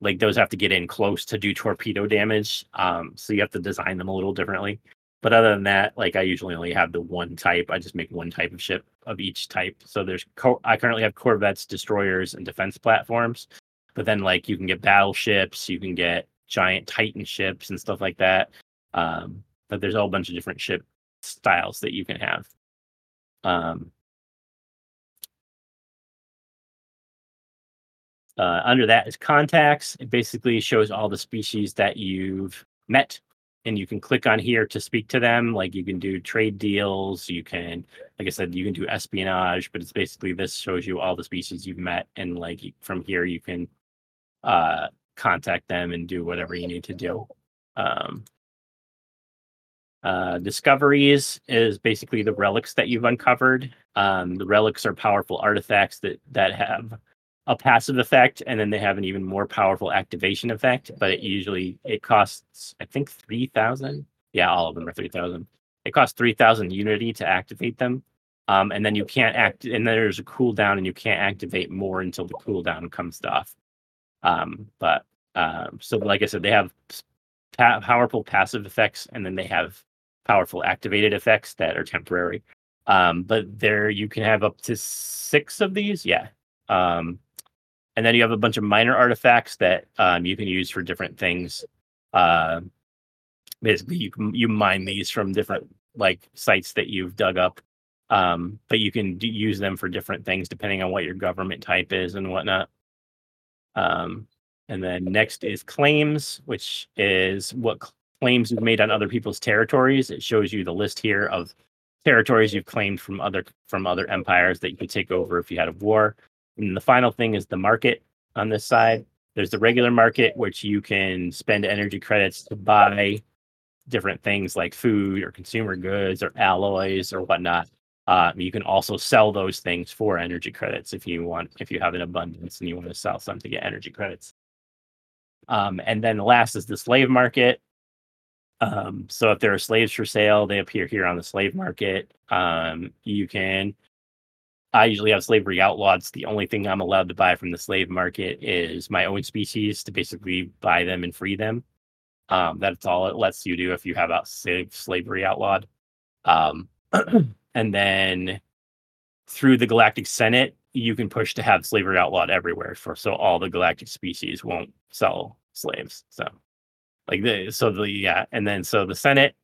like those have to get in close to do torpedo damage. Um, so you have to design them a little differently. But other than that, like I usually only have the one type. I just make one type of ship of each type. So there's co- I currently have corvettes, destroyers, and defense platforms. But then like you can get battleships, you can get giant Titan ships and stuff like that. Um, but there's a whole bunch of different ship styles that you can have. Um, uh, under that is contacts. It basically shows all the species that you've met and you can click on here to speak to them. Like you can do trade deals. You can, like I said, you can do espionage, but it's basically this shows you all the species you've met. And like from here, you can uh, contact them and do whatever you need to do. Um, uh, discoveries is basically the relics that you've uncovered. Um, the relics are powerful artifacts that that have a passive effect and then they have an even more powerful activation effect but it usually it costs i think 3000 yeah all of them are 3000 it costs 3000 unity to activate them. Um, and then you can't act and there's a cooldown and you can't activate more until the cooldown comes off. Um, but um, so like i said they have pa- powerful passive effects and then they have powerful activated effects that are temporary. Um, but there you can have up to six of these. Yeah. Um, and then you have a bunch of minor artifacts that um, you can use for different things. Uh, basically, you you mine these from different like sites that you've dug up, um, but you can d- use them for different things depending on what your government type is and whatnot. Um, and then next is claims, which is what claims you've made on other people's territories. It shows you the list here of territories you've claimed from other from other empires that you could take over if you had a war. And the final thing is the market on this side. There's the regular market, which you can spend energy credits to buy different things like food or consumer goods or alloys or whatnot. Uh, you can also sell those things for energy credits if you want, if you have an abundance and you want to sell some to get energy credits. Um, and then the last is the slave market. Um, so if there are slaves for sale, they appear here on the slave market. Um, you can I usually have slavery outlawed. The only thing I'm allowed to buy from the slave market is my own species to basically buy them and free them. Um, that's all it lets you do if you have out slave slavery outlawed. Um, and then through the Galactic Senate, you can push to have slavery outlawed everywhere for so all the galactic species won't sell slaves. So like the so the yeah, and then so the Senate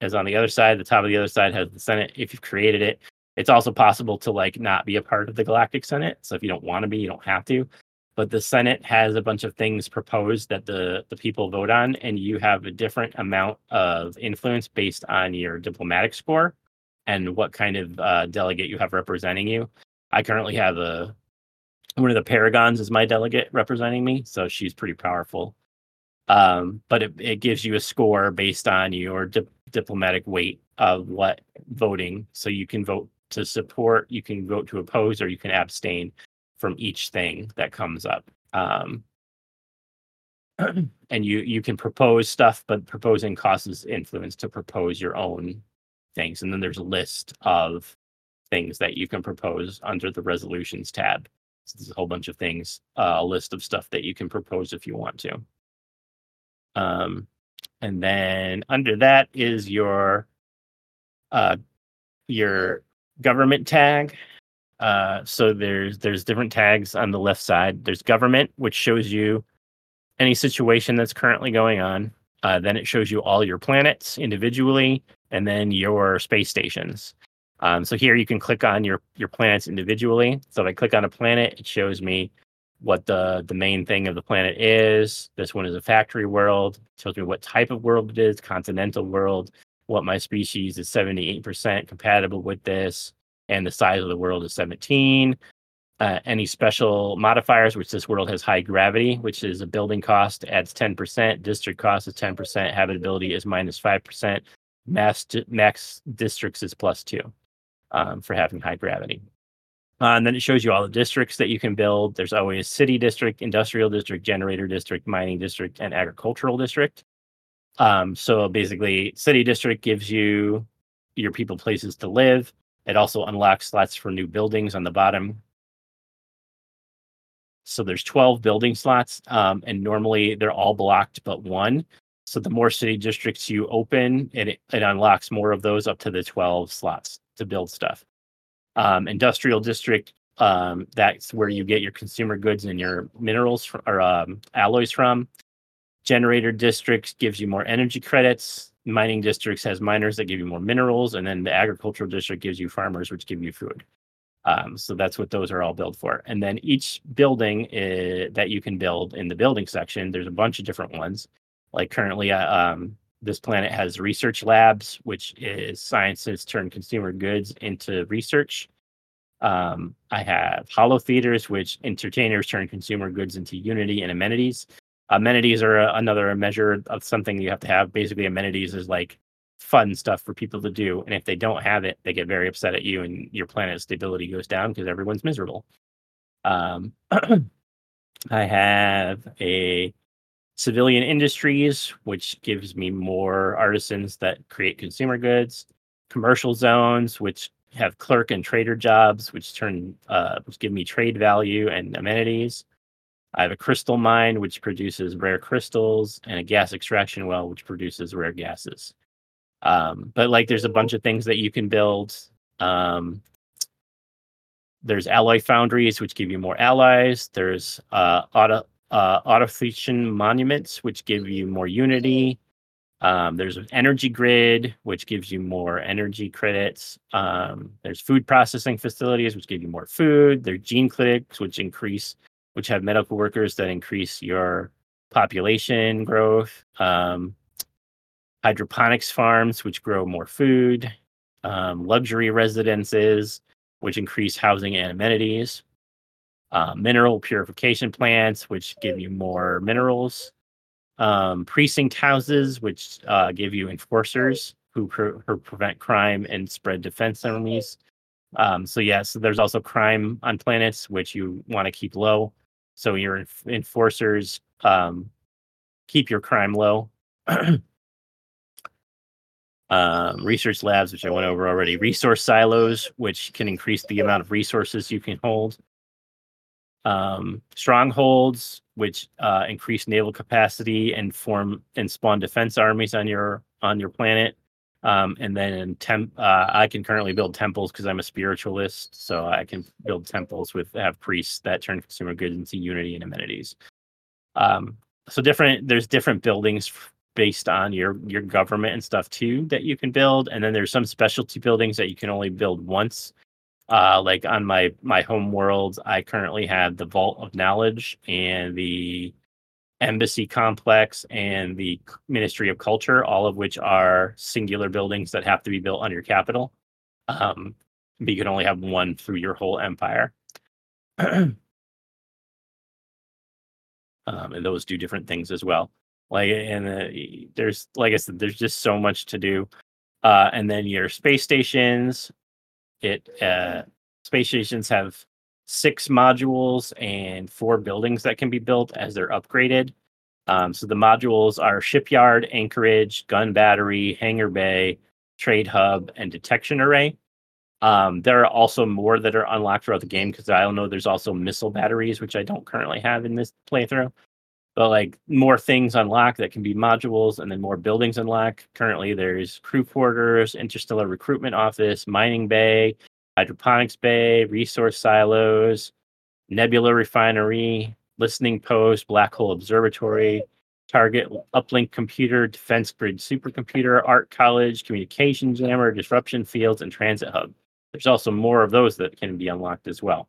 is on the other side. The top of the other side has the Senate. If you've created it, it's also possible to like not be a part of the Galactic Senate. So if you don't want to be, you don't have to. But the Senate has a bunch of things proposed that the the people vote on, and you have a different amount of influence based on your diplomatic score and what kind of uh, delegate you have representing you. I currently have a one of the paragons is my delegate representing me, so she's pretty powerful. Um, but it, it gives you a score based on your di- diplomatic weight of what voting. So you can vote to support, you can vote to oppose, or you can abstain from each thing that comes up. Um, and you you can propose stuff, but proposing causes influence to propose your own things. And then there's a list of things that you can propose under the resolutions tab. So there's a whole bunch of things, uh, a list of stuff that you can propose if you want to. Um, and then under that is your uh, your government tag. Uh, so there's there's different tags on the left side. There's government, which shows you any situation that's currently going on. Uh, then it shows you all your planets individually, and then your space stations. Um, so here you can click on your your planets individually. So if I click on a planet, it shows me what the the main thing of the planet is. This one is a factory world. It tells me what type of world it is, continental world what my species is 78% compatible with this, and the size of the world is 17. Uh, any special modifiers, which this world has high gravity, which is a building cost, adds 10%. District cost is 10%. Habitability is minus 5%. Mass, max districts is plus two um, for having high gravity. Uh, and then it shows you all the districts that you can build. There's always city district, industrial district, generator district, mining district, and agricultural district. Um, so basically, city district gives you your people places to live. It also unlocks slots for new buildings on the bottom. So there's 12 building slots, um, and normally they're all blocked but one. So the more city districts you open, it, it unlocks more of those up to the 12 slots to build stuff. Um, industrial district, um, that's where you get your consumer goods and your minerals or um, alloys from. Generator districts gives you more energy credits. Mining districts has miners that give you more minerals, and then the agricultural district gives you farmers, which give you food. Um, so that's what those are all built for. And then each building is, that you can build in the building section, there's a bunch of different ones. Like currently, uh, um, this planet has research labs, which is sciences turn consumer goods into research. Um, I have holo theaters, which entertainers turn consumer goods into unity and amenities amenities are a, another measure of something you have to have. Basically, amenities is like fun stuff for people to do, and if they don't have it, they get very upset at you, and your planet's stability goes down because everyone's miserable. Um, I have a civilian industries, which gives me more artisans that create consumer goods. Commercial zones, which have clerk and trader jobs, which turn uh, which give me trade value and amenities. I have a crystal mine, which produces rare crystals, and a gas extraction well, which produces rare gases. Um, but like, there's a bunch of things that you can build. Um, there's alloy foundries, which give you more alloys. There's uh, auto uh, monuments, which give you more unity. Um, there's an energy grid, which gives you more energy credits. Um, there's food processing facilities, which give you more food. There's gene clinics, which increase, which have medical workers that increase your population growth. Um, hydroponics farms, which grow more food. Um, luxury residences, which increase housing and amenities. Uh, mineral purification plants, which give you more minerals. Um, precinct houses, which uh, give you enforcers who, pre- who prevent crime and spread defense armies. Um, so yeah, so there's also crime on planets, which you want to keep low. So your enforcers um, keep your crime low. um, research labs, which I went over already, resource silos, which can increase the amount of resources you can hold, um, strongholds, which uh, increase naval capacity and form and spawn defense armies on your on your planet. Um, and then temp, uh, I can currently build temples because I'm a spiritualist, so I can build temples with have priests that turn consumer goods into unity and amenities. Um, so different, there's different buildings based on your your government and stuff too that you can build and then there's some specialty buildings that you can only build once uh like on my my home world i currently have the vault of knowledge and the embassy complex and the ministry of culture all of which are singular buildings that have to be built on your capital. Um but you can only have one through your whole empire. Um, and those do different things as well. Like and uh, there's like i said there's just so much to do. Uh and then your space stations. It uh space stations have six modules and four buildings that can be built as they're upgraded. Um so the modules are shipyard anchorage gun battery hangar bay trade hub and detection array. Um, there are also more that are unlocked throughout the game because I don't know there's also missile batteries, which I don't currently have in this playthrough. But like more things unlock that can be modules and then more buildings unlock. Currently, there's crew quarters, interstellar recruitment office, mining bay, hydroponics bay, resource silos, nebula refinery, listening post, black hole observatory, target uplink computer, defense grid supercomputer, art college, communication jammer, disruption fields, and transit hub. There's also more of those that can be unlocked as well.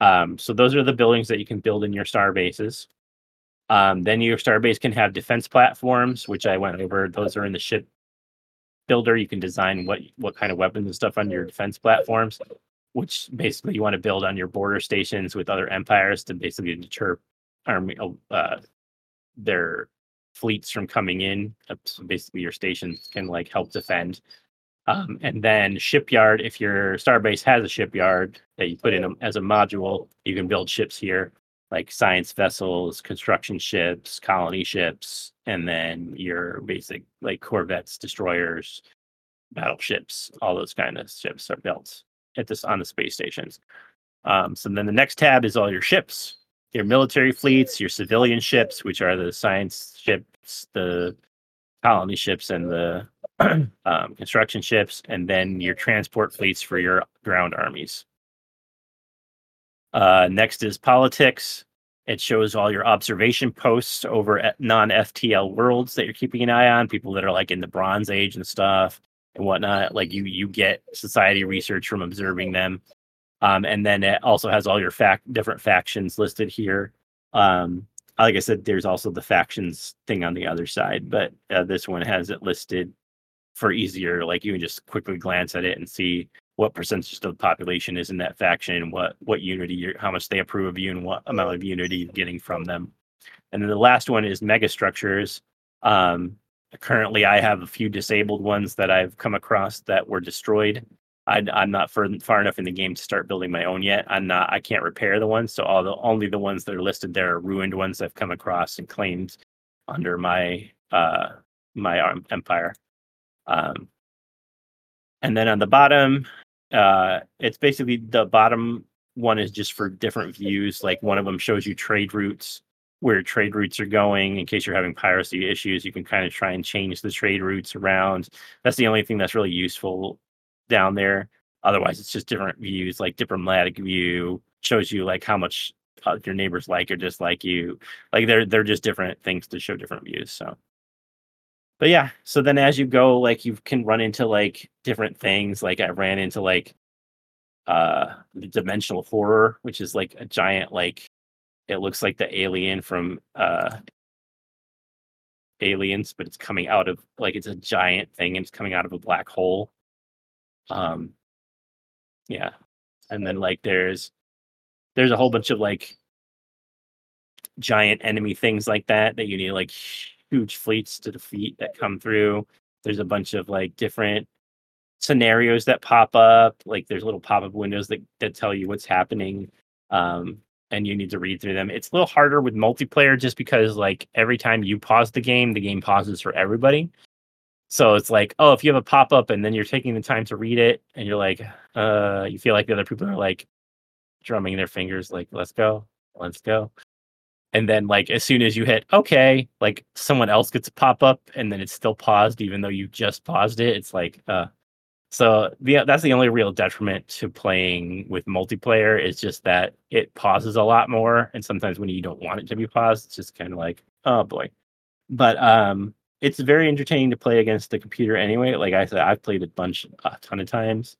Um, so those are the buildings that you can build in your star bases. Um, then your starbase can have defense platforms, which I went over. Those are in the ship builder. You can design what what kind of weapons and stuff on your defense platforms, which basically you want to build on your border stations with other empires to basically deter army uh, their fleets from coming in. So basically, your stations can like help defend. Um, and then shipyard, if your starbase has a shipyard that you put in a, as a module, you can build ships here like science vessels, construction ships, colony ships, and then your basic like corvettes, destroyers, battleships, all those kind of ships are built at this on the space stations. Um, so then the next tab is all your ships, your military fleets, your civilian ships, which are the science ships, the colony ships, and the um, construction ships, and then your transport fleets for your ground armies. Uh, next is politics. It shows all your observation posts over non FTL worlds that you're keeping an eye on, people that are like in the Bronze Age and stuff and whatnot. Like you, you get society research from observing them. Um, and then it also has all your fact different factions listed here. Um, like I said, there's also the factions thing on the other side, but uh, this one has it listed for easier. Like you can just quickly glance at it and see what percentage of the population is in that faction, what what unity, you're, how much they approve of you, and what amount of unity you're getting from them. And then the last one is megastructures. Um, currently, I have a few disabled ones that I've come across that were destroyed. I, am not far, far enough in the game to start building my own yet. I'm not. I can't repair the ones, so all the only the ones that are listed there are ruined ones I've come across and claimed under my uh my empire. Um, and then on the bottom, uh, it's basically the bottom one is just for different views. Like one of them shows you trade routes, where trade routes are going. In case you're having piracy issues, you can kind of try and change the trade routes around. That's the only thing that's really useful down there. Otherwise, it's just different views, like diplomatic view shows you like how much uh, your neighbors like or dislike you. Like they're they're just different things to show different views. So, but yeah. So then as you go, like you can run into like different things. Like I ran into like uh the dimensional horror, which is like a giant like it looks like the alien from uh aliens, but it's coming out of like it's a giant thing and it's coming out of a black hole. Um yeah. And then like there's there's a whole bunch of like giant enemy things like that that you need like huge fleets to defeat that come through. There's a bunch of like different scenarios that pop up. Like there's little pop-up windows that, that tell you what's happening. Um, and you need to read through them. It's a little harder with multiplayer just because like every time you pause the game, the game pauses for everybody. So it's like, oh, if you have a pop up and then you're taking the time to read it and you're like, uh, you feel like the other people are like drumming their fingers, like, let's go, let's go. And then like as soon as you hit okay, like someone else gets a pop up and then it's still paused, even though you just paused it. It's like, uh, so the that's the only real detriment to playing with multiplayer is just that it pauses a lot more, and sometimes when you don't want it to be paused, it's just kind of like, oh boy. But um, it's very entertaining to play against the computer anyway. Like I said, I've played a bunch, a ton of times.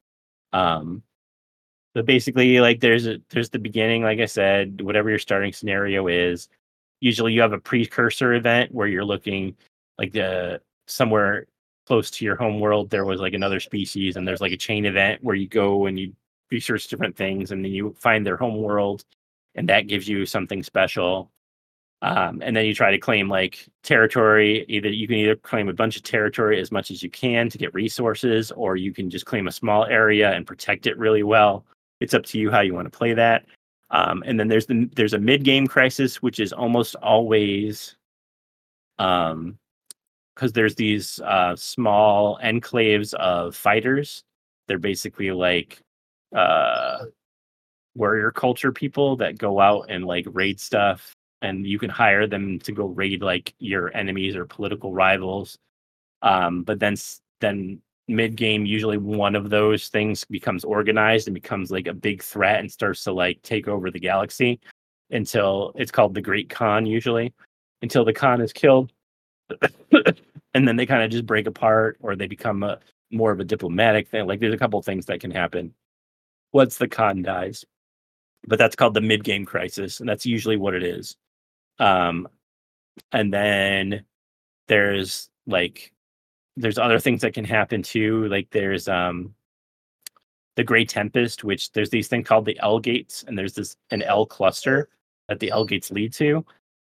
Um, but basically, like there's a there's the beginning, like I said, whatever your starting scenario is. Usually, you have a precursor event where you're looking like the somewhere close to your home world there was like another species and there's like a chain event where you go and you research different things and then you find their home world and that gives you something special um, and then you try to claim like territory either you can either claim a bunch of territory as much as you can to get resources or you can just claim a small area and protect it really well it's up to you how you want to play that um, and then there's the there's a mid game crisis which is almost always um, because there's these uh, small enclaves of fighters. They're basically like uh, warrior culture people that go out and like raid stuff, and you can hire them to go raid like your enemies or political rivals. Um, but then then mid game, usually one of those things becomes organized and becomes like a big threat and starts to like take over the galaxy until it's called the Great Khan usually until the Khan is killed and then they kind of just break apart or they become a more of a diplomatic thing. Like there's a couple things that can happen once the Khan dies, but that's called the mid game crisis, and that's usually what it is. Um, and then there's like there's other things that can happen too. Like there's um the Gray Tempest, which there's these thing called the L gates, and there's this an L cluster that the L gates lead to.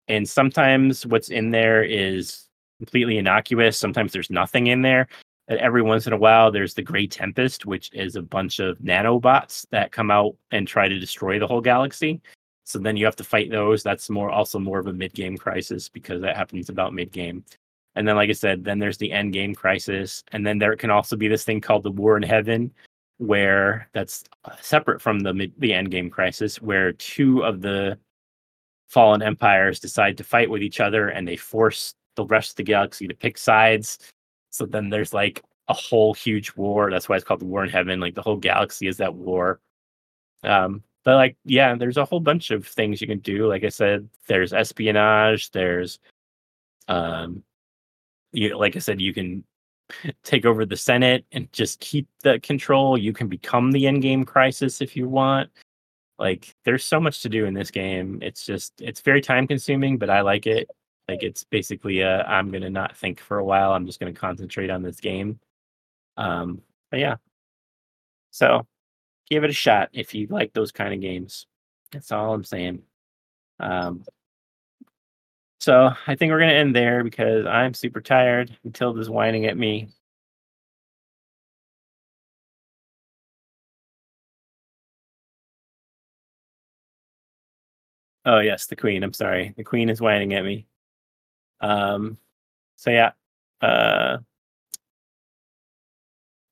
And sometimes what's in there is completely innocuous. Sometimes there's nothing in there. And every once in a while, there's the Gray Tempest, which is a bunch of nanobots that come out and try to destroy the whole galaxy. So then you have to fight those. That's more also more of a mid game crisis because that happens about mid game. And then, like I said, then there's the end game crisis, and then there can also be this thing called the War in Heaven, where that's separate from the the end game crisis, where two of the fallen empires decide to fight with each other, and they force the rest of the galaxy to pick sides. So then there's like a whole huge war. That's why it's called the War in Heaven. Like the whole galaxy is that war. Um, but like, yeah, there's a whole bunch of things you can do. Like I said, there's espionage. There's, um, you like I said, you can take over the Senate and just keep the control. You can become the endgame crisis if you want. Like, there's so much to do in this game. It's just, it's very time consuming, but I like it. Like it's basically uh, I'm gonna not think for a while. I'm just gonna concentrate on this game. Um, but yeah. So give it a shot if you like those kind of games. That's all I'm saying. Um, so I think we're gonna end there because I'm super tired. Matilda's whining at me. Oh yes, the queen. I'm sorry. The queen is whining at me. Um, so yeah, uh,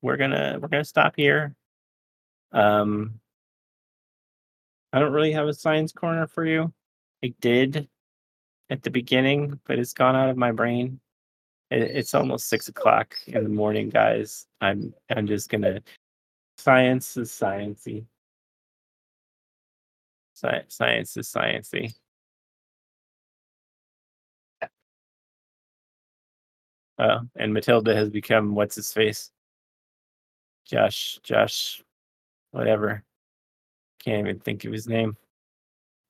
we're gonna we're gonna stop here. Um, I don't really have a science corner for you. I did at the beginning, but it's gone out of my brain. It, it's almost six o'clock in the morning, guys. I'm I'm just gonna Science is sciencey. Sci- science is sciencey. Oh, and Matilda has become what's his face? Josh, Josh, whatever. Can't even think of his name.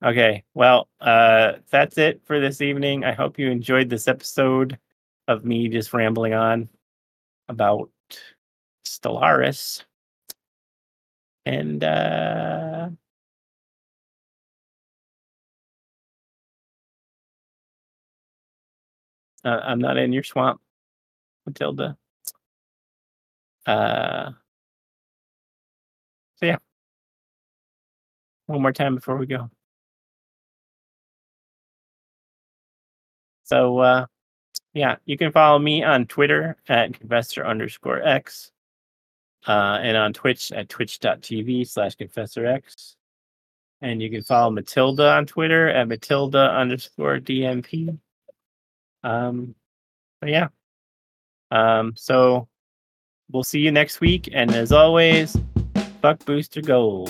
Okay, well, uh, that's it for this evening. I hope you enjoyed this episode of me just rambling on about Stellaris. And uh uh, I'm not in your swamp, Matilda. Uh so yeah. One more time before we go. So uh yeah, you can follow me on Twitter at confessor underscore x. Uh, and on Twitch at twitch.tv slash confessorx. And you can follow Matilda on Twitter at Matilda underscore DMP. Um, but yeah. Um, so we'll see you next week. And as always, fuck Booster Gold.